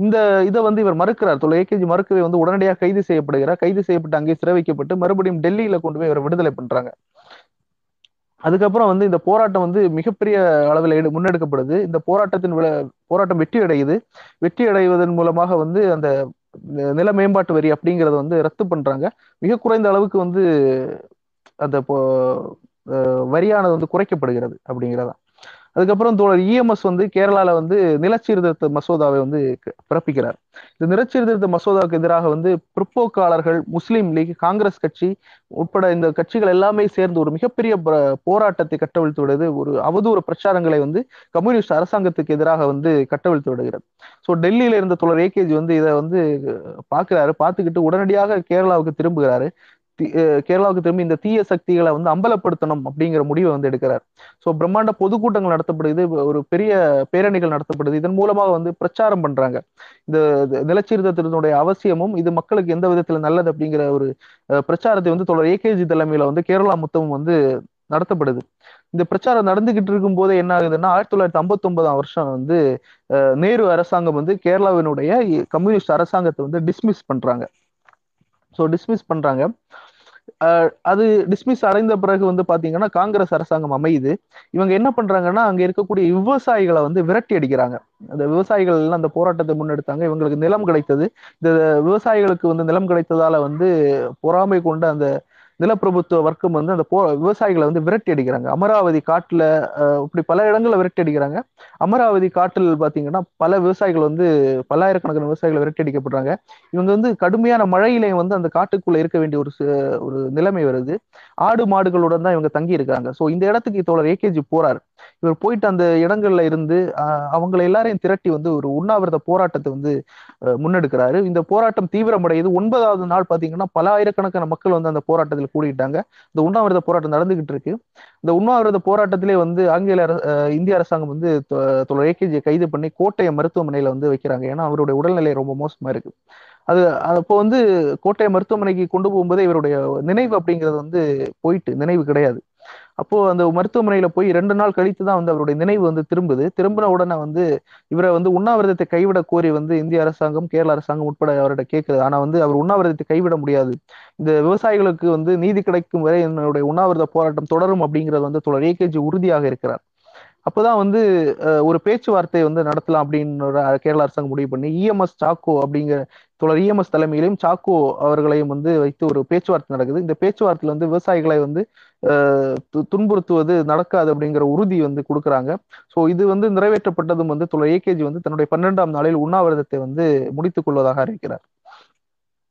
[SPEAKER 1] இந்த இதை வந்து இவர் மறுக்கிறார். தொலை ஏகேஜி மறுக்கவே வந்து உடனடியாக கைது செய்யப்படுகிறார். கைது செய்யப்பட்டு அங்கே சிறை வைக்கப்பட்டு மறுபடியும் டெல்லியில கொண்டு போய் இவர் விடுதலை பண்றாங்க. அதுக்கப்புறம் வந்து இந்த போராட்டம் வந்து மிகப்பெரிய அளவில் முன்னெடுக்கப்படுது. இந்த போராட்டத்தின் விளை போராட்டம் வெற்றி அடையுது. வெற்றி அடைவதன் மூலமாக வந்து அந்த நில மேம்பாட்டு வரி அப்படிங்கறத வந்து ரத்து பண்றாங்க. மிக குறைந்த அளவுக்கு வந்து அந்த போ- வரியானது வந்து குறைக்கப்படுகிறது அப்படிங்கிறதா அதுக்கப்புறம் தோழர் இஎம்எஸ் வந்து கேரளால வந்து நிலச்சீர்திருத்த மசோதாவை வந்து பிறப்பிக்கிறார். இந்த நிலச்சீர்திருத்த மசோதாவுக்கு எதிராக வந்து பிற்போக்காளர்கள் முஸ்லீம் லீக் காங்கிரஸ் கட்சி உட்பட இந்த கட்சிகள் எல்லாமே சேர்ந்து ஒரு மிகப்பெரிய போராட்டத்தை கட்டவிழ்த்து விடுது. ஒரு அவதூறு பிரச்சாரங்களை வந்து கம்யூனிஸ்ட் அரசாங்கத்துக்கு எதிராக வந்து கட்டவிழ்த்து விடுகிறது. ஸோ டெல்லியில இருந்த தோழர் ஏகேஜி வந்து இதை வந்து பார்க்கிறாரு. பார்த்துக்கிட்டு உடனடியாக கேரளாவுக்கு திரும்புகிறாரு. கேரளாவுக்கு திரும்பி இந்த தீய சக்திகளை வந்து அம்பலப்படுத்தணும் அப்படிங்கிற முடிவை வந்து எடுக்கிறார். ஸோ பிரம்மாண்ட பொதுக்கூட்டங்கள் நடத்தப்படுது ஒரு பெரிய பேரணிகள் நடத்தப்படுது. இதன் மூலமாக வந்து பிரச்சாரம் பண்றாங்க. இந்த இது நிலச்சீர்திருத்தத்தினுடைய அவசியமும் இது மக்களுக்கு எந்த விதத்துல நல்லது அப்படிங்கிற ஒரு பிரச்சாரத்தை வந்து தொடர் ஏகேஜி தலைமையில வந்து கேரளா மொத்தமும் வந்து நடத்தப்படுது. இந்த பிரச்சாரம் நடந்துகிட்டு இருக்கும் போது என்ன ஆகுதுன்னா ஆயிரத்தி தொள்ளாயிரத்தி ஐம்பத்தி ஒன்பதாம் வருஷம் வந்து நேரு அரசாங்கம் வந்து கேரளாவினுடைய கம்யூனிஸ்ட் அரசாங்கத்தை வந்து டிஸ்மிஸ் பண்றாங்க. ஸோ டிஸ்மிஸ் பண்றாங்க. அது டிஸ்மிஸ் அடைந்த பிறகு வந்து பாத்தீங்கன்னா காங்கிரஸ் அரசாங்கம் அமையுது. இவங்க என்ன பண்றாங்கன்னா அங்க இருக்கக்கூடிய விவசாயிகளை வந்து விரட்டி அடிக்கிறாங்க. அந்த விவசாயிகள் எல்லாம் அந்த போராட்டத்தை முன்னெடுத்தாங்க. இவங்களுக்கு நிலம் கிடைத்தது. இந்த விவசாயிகளுக்கு வந்து நிலம் கிடைத்ததால வந்து பொறாமை கொண்டு அந்த நிலப்பிரபுத்துவ வர்க்கம் வந்து அந்த போ விவசாயிகளை வந்து விரட்டி அடிக்கிறாங்க. அமராவதி காட்டுல இப்படி பல இடங்களில் விரட்டி அடிக்கிறாங்க. அமராவதி காட்டில் பாத்தீங்கன்னா பல விவசாயிகள் வந்து பல்லாயிரக்கணக்கான விவசாயிகள் விரட்டி அடிக்கப்படுறாங்க. இவங்க வந்து கடுமையான மழையிலையும் வந்து அந்த காட்டுக்குள்ள இருக்க வேண்டிய ஒரு ஒரு நிலைமை வருது. ஆடு மாடுகளுடன் தான் இவங்க தங்கி இருக்காங்க ஸோ இந்த இடத்துக்கு தோழர் ஏகேஜி போறாரு. இவர் போயிட்டு அந்த இடங்கள்ல இருந்து அவங்களை எல்லாரையும் திரட்டி வந்து ஒரு உண்ணாவிரத போராட்டத்தை வந்து முன்னெடுக்கிறாரு. இந்த போராட்டம் தீவிரமடையுது. ஒன்பதாவது நாள் பாத்தீங்கன்னா பல ஆயிரக்கணக்கான மக்கள் வந்து அந்த போராட்டத்தில் கூடிட்டாங்க. இந்த உண்ணாவிரத போராட்டம் நடந்துகிட்டு இருக்கு. இந்த உண்ணாவிரத போராட்டத்திலே வந்து ஆங்கில இந்திய அரசாங்கம் வந்து தொ- ஏகேஜியை கைது பண்ணி கோட்டை மருத்துவமனையில வந்து வைக்கிறாங்க. ஏன்னா அவருடைய உடல்நிலை ரொம்ப மோசமா இருக்கு. அது அப்போ வந்து கோட்டை மருத்துவமனைக்கு கொண்டு போகும்போதே இவருடைய நினைவு அப்படிங்கிறது வந்து போயிட்டு நினைவு கிடையாது. அப்போ அந்த மருத்துவமனையில போய் ரெண்டு நாள் கழித்து தான் வந்து அவருடைய நினைவு வந்து திரும்புது. திரும்பின உடனே வந்து இவரை வந்து உண்ணாவிரதத்தை கைவிட கோரி வந்து இந்திய அரசாங்கம் கேரள அரசாங்கம் உட்பட அவர்கிட்ட கேட்குது ஆனா வந்து அவர் உண்ணாவிரதத்தை கைவிட முடியாது. இந்த விவசாயிகளுக்கு வந்து நீதி கிடைக்கும் வரை என்னுடைய உண்ணாவிரத போராட்டம் தொடரும் அப்படிங்கிறது வந்து தொடர் ஏகேஜி உறுதியாக இருக்கிறார். அப்போதான் வந்து ஒரு பேச்சுவார்த்தை வந்து நடத்தலாம் அப்படின்னு கேரள அரசாங்கம் முடிவு பண்ணி இஎம்எஸ் சாக்கோ அப்படிங்கிற தொடர் இஎம்எஸ் தலைமையிலையும் சாக்கோ அவர்களையும் வந்து வைத்து ஒரு பேச்சுவார்த்தை நடக்குது. இந்த பேச்சுவார்த்தையில வந்து விவசாயிகளை வந்து துன்புறுத்துவது நடக்காது அப்படிங்கிற உறுதி வந்து கொடுக்குறாங்க. ஸோ இது வந்து நிறைவேற்றப்பட்டதும் வந்து தொடர் ஏகேஜி வந்து தன்னுடைய பன்னெண்டாம் நாளில் உண்ணாவிரதத்தை வந்து முடித்துக் கொள்வதாக அறிவிக்கிறார்.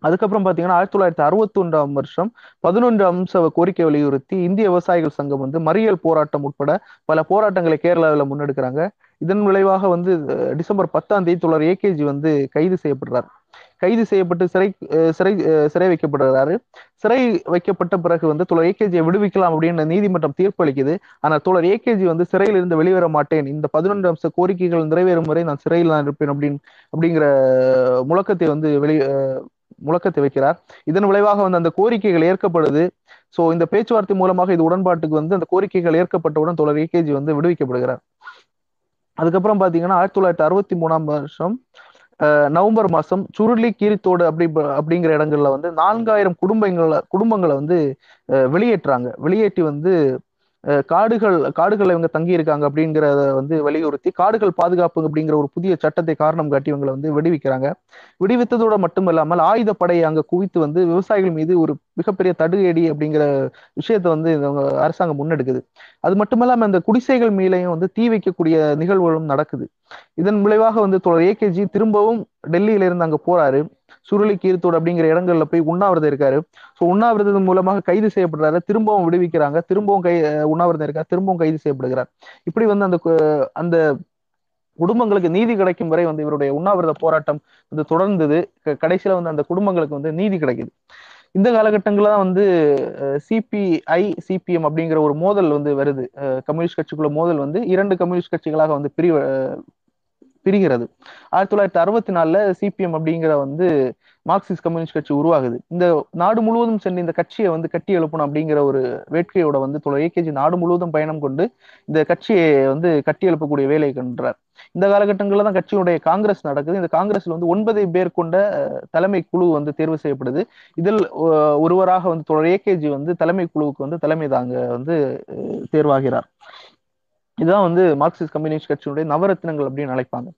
[SPEAKER 1] அதுக்கப்புறம் பாத்தீங்கன்னா ஆயிரத்தி தொள்ளாயிரத்தி அறுபத்தி ஒன்றாம் வருஷம் பதினொன்று அம்ச கோரிக்கை வலியுறுத்தி இந்திய விவசாயிகள் சங்கம் வந்து மறியல் போராட்டம் உட்பட பல போராட்டங்களை கேரளாவில் முன்னெடுக்கிறாங்க. இதன் விளைவாக வந்து டிசம்பர் பத்தாம் தேதி தொடர் ஏகேஜி வந்து கைது செய்யப்படுறார். கைது செய்யப்பட்டு சிறை சிறை சிறை வைக்கப்படுறாரு சிறை வைக்கப்பட்ட பிறகு வந்து தோழர் ஏகேஜியை விடுவிக்கலாம் அப்படின்னு நீதிமன்றம் தீர்ப்பு அளிக்குது. ஆனால் தோழர் ஏகேஜி வந்து சிறையில் இருந்து வெளிவர மாட்டேன். இந்த பதினொன்று அம்ச கோரிக்கைகள் நிறைவேறும் வரை நான் சிறையில் நான் இருப்பேன் அப்படின்னு அப்படிங்கிற முழக்கத்தை வந்து வெளி அஹ், முழக்கத்தை வைக்கிறார். இதன் விளைவாக வந்து அந்த கோரிக்கைகள் ஏற்கப்படுது. சோ இந்த பேச்சுவார்த்தை மூலமாக இது உடன்பாட்டுக்கு வந்து அந்த கோரிக்கைகள் ஏற்கப்பட்டவுடன் தோழர் ஏகேஜி வந்து விடுவிக்கப்படுகிறார். அதுக்கப்புறம் பாத்தீங்கன்னா ஆயிரத்தி தொள்ளாயிரத்தி அறுபத்தி மூணாம் வருஷம் நவம்பர் மாதம் சுருளி கீரித்தோடு அப்படி அப்படிங்கிற இடங்கள்ல வந்து நான்காயிரம் குடும்பங்களை குடும்பங்களை வந்து வெளியேற்றுறாங்க. வெளியேற்றி வந்து காடுகள் காடுகளை இவங்க தங்கி இருக்காங்க அப்படிங்கிறத வந்து வலியுறுத்தி காடுகள் பாதுகாப்பு அப்படிங்கிற ஒரு புதிய சட்டத்தை காரணம் காட்டி இவங்களை வந்து விடுவிக்கிறாங்க. விடுவித்ததோட மட்டுமல்லாமல் ஆயுதப்படையை அங்க குவித்து வந்து விவசாயிகள் மீது ஒரு மிகப்பெரிய தடுகடி அப்படிங்கிற விஷயத்தை வந்து இவங்க அரசாங்கம் முன்னெடுக்குது. அது மட்டுமல்லாமல் இந்த குடிசைகள் மேலேயும் வந்து தீ வைக்கக்கூடிய நிகழ்வுகளும் நடக்குது. இதன் விளைவாக வந்து தோழர் ஏகேஜி திரும்பவும் டெல்லியில இருந்து அங்க போறாரு. சுருளி கீர்த்தோடு அப்படிங்கிற இடங்கள்ல போய் உண்ணாவிரதம் இருக்காரு. ஸோ உண்ணாவிரதம் மூலமாக கைது செய்யப்படுறாரு. திரும்பவும் விடுவிக்கிறாங்க. திரும்பவும் கை உண்ணாவிரதம் இருக்காரு. திரும்பவும் கைது செய்யப்படுகிறார். இப்படி வந்து அந்த அந்த குடும்பங்களுக்கு நீதி கிடைக்கும் வரை வந்து இவருடைய உண்ணாவிரத போராட்டம் வந்து தொடர்ந்தது. க- கடைசியில வந்து அந்த குடும்பங்களுக்கு வந்து நீதி கிடைக்குது. இந்த காலகட்டங்கள்ல தான் வந்து சிபிஐ சிபிஎம் அப்படிங்கிற ஒரு மோதல் வந்து வருது. கம்யூனிஸ்ட் கட்சிக்குள்ள மோதல் வந்து இரண்டு கம்யூனிஸ்ட் கட்சிகளாக வந்து பிரிவு பிரிகிறது. ஆயிரத்தி தொள்ளாயிரத்தி அறுபத்தி நாலுல சிபிஎம் அப்படிங்கிற வந்து மார்க்சிஸ்ட் கம்யூனிஸ்ட் கட்சி உருவாகுது. இந்த நாடு முழுவதும் சென்று இந்த கட்சியை வந்து கட்டி எழுப்பணும் அப்படிங்கிற ஒரு வேட்கையோட வந்து தொழில் ஏகேஜி நாடு முழுவதும் பயணம் கொண்டு இந்த கட்சியை வந்து கட்டி எழுப்பக்கூடிய வேலையை கண்டார். இந்த காலகட்டங்களில் தான் கட்சியுடைய காங்கிரஸ் நடக்குது. இந்த காங்கிரஸ்ல வந்து ஒன்பது பேர் கொண்ட தலைமை குழு வந்து தேர்வு செய்யப்படுது. இதில் ஒருவராக வந்து தொடர் ஏகேஜி வந்து தலைமை குழுவுக்கு வந்து தலைமை தாங்க வந்து தேர்வாகிறார். இதுதான் வந்து மார்க்சிஸ்ட் கம்யூனிஸ்ட் கட்சியினுடைய நவரத்னங்கள் அப்படின்னு அழைப்பாங்க.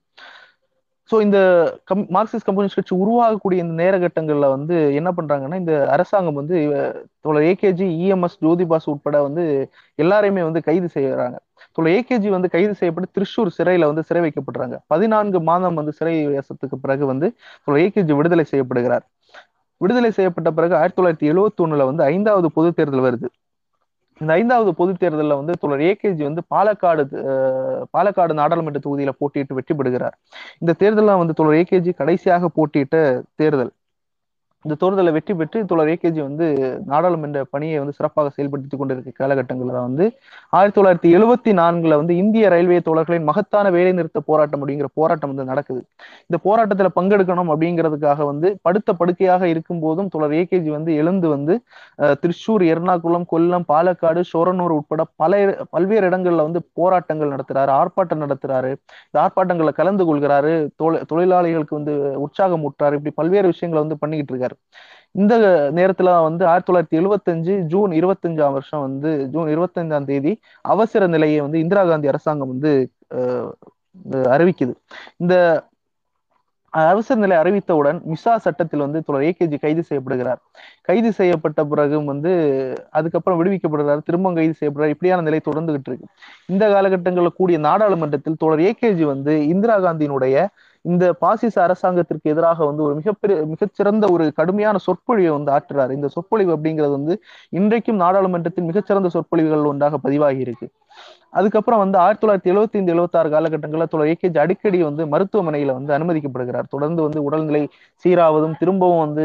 [SPEAKER 1] ஸோ இந்த கம் மார்க்சிஸ்ட் கம்யூனிஸ்ட் கட்சி உருவாகக்கூடிய இந்த நேரகட்டங்களில் வந்து என்ன பண்றாங்கன்னா இந்த அரசாங்கம் வந்து தோழர் ஏகேஜி இஎம்எஸ் ஜோதிபாஸ் உட்பட வந்து எல்லாரையுமே வந்து கைது செய்யறாங்க. தோழர் ஏகேஜி வந்து கைது செய்யப்பட்டு திருச்சூர் சிறையில வந்து சிறை வைக்கப்படுறாங்க. பதினான்கு மாதம் வந்து சிறை வாசத்துக்கு பிறகு வந்து தோழர் ஏகேஜி விடுதலை செய்யப்படுகிறார். விடுதலை செய்யப்பட்ட பிறகு ஆயிரத்தி தொள்ளாயிரத்தி எழுவத்தி ஒண்ணுல வந்து ஐந்தாவது பொது தேர்தல் வருது. இந்த ஐந்தாவது பொது தேர்தலில் வந்து தொடர் ஏகேஜி வந்து பாலக்காடு அஹ், பாலக்காடு நாடாளுமன்ற தொகுதியில போட்டியிட்டு வெற்றி பெறுகிறார். இந்த தேர்தலில் வந்து தொடர் ஏகேஜி கடைசியாக போட்டியிட்ட தேர்தல். இந்த தேர்தலில் வெற்றி பெற்று தோழர் ஏகேஜி வந்து நாடாளுமன்ற பணியை வந்து சிறப்பாக செயல்படுத்தி கொண்டிருக்க காலகட்டங்களில் வந்து ஆயிரத்தி தொள்ளாயிரத்தி எழுபத்தி நான்குல வந்து இந்திய ரயில்வே தோழர்களின் மகத்தான வேலை நிறுத்த போராட்டம் அப்படிங்கிற போராட்டம் வந்து நடக்குது. இந்த போராட்டத்துல பங்கெடுக்கணும் அப்படிங்கிறதுக்காக வந்து படுத்த படுக்கையாக இருக்கும் போதும் தோழர் ஏகேஜி வந்து எழுந்து வந்து திருச்சூர் எர்ணாகுளம் கொல்லம் பாலக்காடு சோரனூர் உட்பட பல பல்வேறு இடங்கள்ல வந்து போராட்டங்கள் நடத்துறாரு ஆர்ப்பாட்டம் நடத்துறாரு இந்த ஆர்ப்பாட்டங்களில் கலந்து கொள்கிறாரு தொழிலாளிகளுக்கு வந்து உற்சாகம் ஊட்டுறாரு இப்படி பல்வேறு விஷயங்களை வந்து பண்ணிக்கிட்டு இருக்காரு. இருக்காரு இந்த நேரத்துல வந்து ஆயிரத்தி தொள்ளாயிரத்தி எழுபத்தஞ்சு ஜூன் இருபத்தஞ்சாம் வருஷம் வந்து ஜூன் இருபத்தஞ்சாம் தேதி அவசர நிலையை வந்து இந்திரா காந்தி அரசாங்கம் வந்து அறிவிக்குது. இந்த அவசர நிலை அறிவித்தவுடன் மிசா சட்டத்தில் வந்து தொடர் ஏகேஜி கைது செய்யப்படுகிறார். கைது செய்யப்பட்ட பிறகும் வந்து அதுக்கப்புறம் விடுவிக்கப்படுகிறார். திரும்ப கைது செய்யப்படுறார் இப்படியான நிலை தொடர்ந்துகிட்டு இருக்கு. இந்த காலகட்டங்களில் கூடிய நாடாளுமன்றத்தில் தொடர் ஏகேஜி வந்து இந்திரா காந்தியினுடைய இந்த பாசிச அரசாங்கத்திற்கு எதிராக வந்து ஒரு மிகப்பெரிய மிகச்சிறந்த ஒரு கடுமையான சொற்பொழிவை வந்து ஆற்றுறாரு. இந்த சொற்பொழிவு அப்படிங்கிறது வந்து இன்றைக்கும் நாடாளுமன்றத்தில் மிகச்சிறந்த சொற்பொழிவுகள் ஒன்றாக பதிவாகி இருக்கு. அதுக்கப்புறம் வந்து ஆயிரத்தி தொள்ளாயிரத்தி எழுபத்தி ஐந்து எழுபத்தாறு காலகட்டங்களில் தொடர் ஏகேஜ் அடிக்கடி வந்து மருத்துவமனையில வந்து அனுமதிக்கப்படுகிறார். தொடர்ந்து வந்து உடல்நிலை சீராவதும் திரும்பவும் வந்து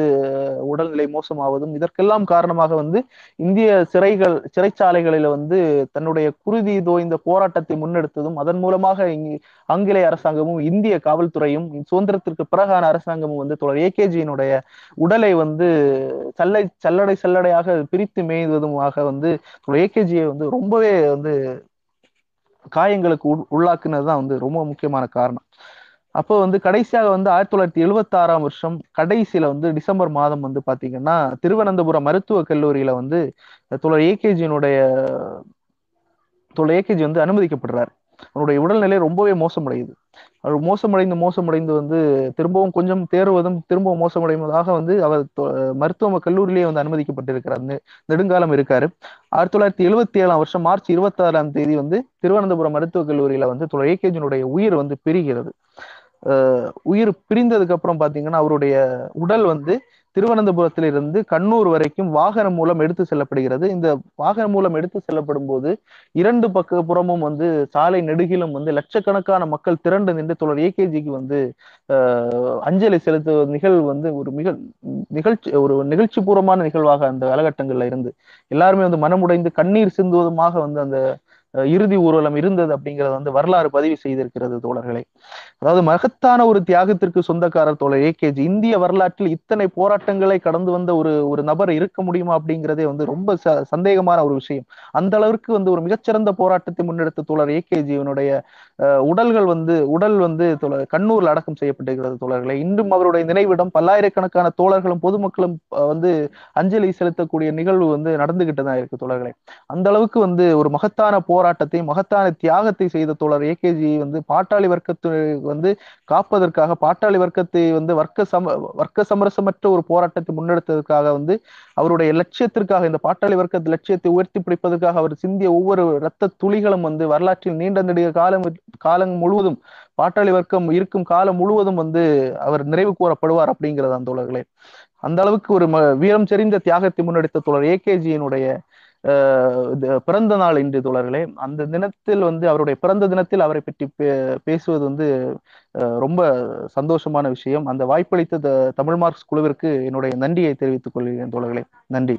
[SPEAKER 1] உடல்நிலை மோசமாவதும் இதற்கெல்லாம் காரணமாக வந்து இந்திய சிறைகள் சிறைச்சாலைகளில வந்து தன்னுடைய குருதி தோய்ந்த போராட்டத்தை முன்னெடுத்ததும் அதன் மூலமாக ஆங்கிலேய அரசாங்கமும் இந்திய காவல்துறையும் சுதந்திரத்திற்கு பிறகான அரசாங்கமும் வந்து தொடர் ஏகேஜியினுடைய உடலை வந்து சல்லை சல்லடை சல்லடையாக பிரித்து மேய்வதுமாக வந்து ஏகேஜியை வந்து ரொம்பவே வந்து காயங்களுக்கு உள்ளாக்குனது தான் வந்து ரொம்ப முக்கியமான காரணம். அப்போ வந்து கடைசியாக வந்து ஆயிரத்தி தொள்ளாயிரத்தி எழுபத்தி ஆறாம் வருஷம் கடைசியில வந்து டிசம்பர் மாதம் வந்து பாத்தீங்கன்னா திருவனந்தபுரம் மருத்துவக் கல்லூரியில வந்து தோழர் ஏகேஜியினுடைய தோழர் ஏகேஜி வந்து அனுமதிக்கப்படுறாரு. அவருடைய உடல்நிலை ரொம்பவே மோசமடையுது. மோசமடைந்து மோசமடைந்து வந்து திரும்பவும் கொஞ்சம் தேர்வதும் திரும்பவும் மோசமடைவதாக வந்து அவர் மருத்துவ கல்லூரியிலேயே வந்து அனுமதிக்கப்பட்டிருக்கிறார். நெடுங்காலம் இருக்காரு. ஆயிரத்தி தொள்ளாயிரத்தி எழுபத்தி ஏழாம் வருஷம் மார்ச் இருபத்தி ஆறாம் தேதி வந்து திருவனந்தபுரம் மருத்துவக் கல்லூரியில வந்து ஏகேஜனுடைய உயிர் வந்து பிரிகிறது. உயிர் பிரிந்ததுக்கு அப்புறம் பாத்தீங்கன்னா அவருடைய உடல் வந்து திருவனந்தபுரத்திலிருந்து கண்ணூர் வரைக்கும் வாகனம் மூலம் எடுத்து செல்லப்படுகிறது. இந்த வாகனம் மூலம் எடுத்து செல்லப்படும் போது இரண்டு பக்க புறமும் வந்து சாலை நெடுகிலும் வந்து லட்சக்கணக்கான மக்கள் திரண்டு நின்று தொடர் ஏகேஜிக்கு வந்து அஞ்சலி செலுத்துவ நிகழ்வு வந்து ஒரு மிக நிகழ்ச்சி ஒரு நிகழ்ச்சி பூர்வமான நிகழ்வாக அந்த காலகட்டங்கள்ல இருந்து. எல்லாருமே வந்து மனமுடைந்து கண்ணீர் சிந்துவதுமாக வந்து அந்த இறுதி ஊர்வலம் இருந்தது அப்படிங்கறத வந்து வரலாறு பதிவு செய்திருக்கிறது தோழர்களை. அதாவது மகத்தான ஒரு தியாகத்திற்கு சொந்தக்காரர் தோழர் ஏகேஜி இந்திய வரலாற்றில் இத்தனை போராட்டங்களை கடந்து வந்த ஒரு ஒரு நபர் இருக்க முடியுமா அப்படிங்கிறதே வந்து ரொம்ப சந்தேகமான ஒரு விஷயம். அந்த அளவிற்கு வந்து ஒரு மிகச்சிறந்த போராட்டத்தை முன்னெடுத்த தோழர் ஏகேஜியினுடைய உடல்கள் வந்து உடல் வந்து கண்ணூரில் அடக்கம் செய்யப்பட்டிருக்கிறது தோழர்களை. இன்றும் அவருடைய நினைவிடம் பல்லாயிரக்கணக்கான தோழர்களும் பொதுமக்களும் வந்து அஞ்சலி செலுத்தக்கூடிய நிகழ்வு வந்து நடந்துகிட்டு தான் இருக்கு தோழர்களை. அந்த அளவுக்கு வந்து ஒரு மகத்தான போராட்டத்தை மகத்தான தியாகத்தை செய்த தோழர் ஏகேஜி வந்து பாட்டாளி வர்க்கத்தை வந்து காப்பதற்காக பாட்டாளி வர்க்கத்தை வந்து வர்க்க சம வர்க்க சமரசமற்ற ஒரு போராட்டத்தை முன்னெடுத்ததற்காக வந்து அவருடைய லட்சியத்திற்காக இந்த பாட்டாளி வர்க்க லட்சியத்தை உயர்த்தி பிடிப்பதற்காக அவர் சிந்திய ஒவ்வொரு இரத்த துளிகளும் வந்து வரலாற்றில் நீண்ட நெடிய காலம் காலம் முழுவதும் பாட்டாளி வர்க்கம் இருக்கும் காலம் முழுவதும் வந்து அவர் நிறைவு கூறப்படுவார் அப்படிங்கிறது அந்த தோழர்களே. அந்த அளவுக்கு ஒரு வீரம் செறிந்த தியாகத்தை முன்னெடுத்த தோழர் ஏகேஜியினுடைய பிறந்த நாள் இன்று தோழர்களே அந்த தினத்தில் வந்து அவருடைய பிறந்த தினத்தில் அவரை பற்றி பேசுவது வந்து ரொம்ப சந்தோஷமான விஷயம். அந்த வாய்ப்பளித்த தமிழ் மார்க்ஸ் குழுவிற்கு என்னுடைய நன்றியை தெரிவித்துக் கொள்கிறேன் தோழர்களே. நன்றி.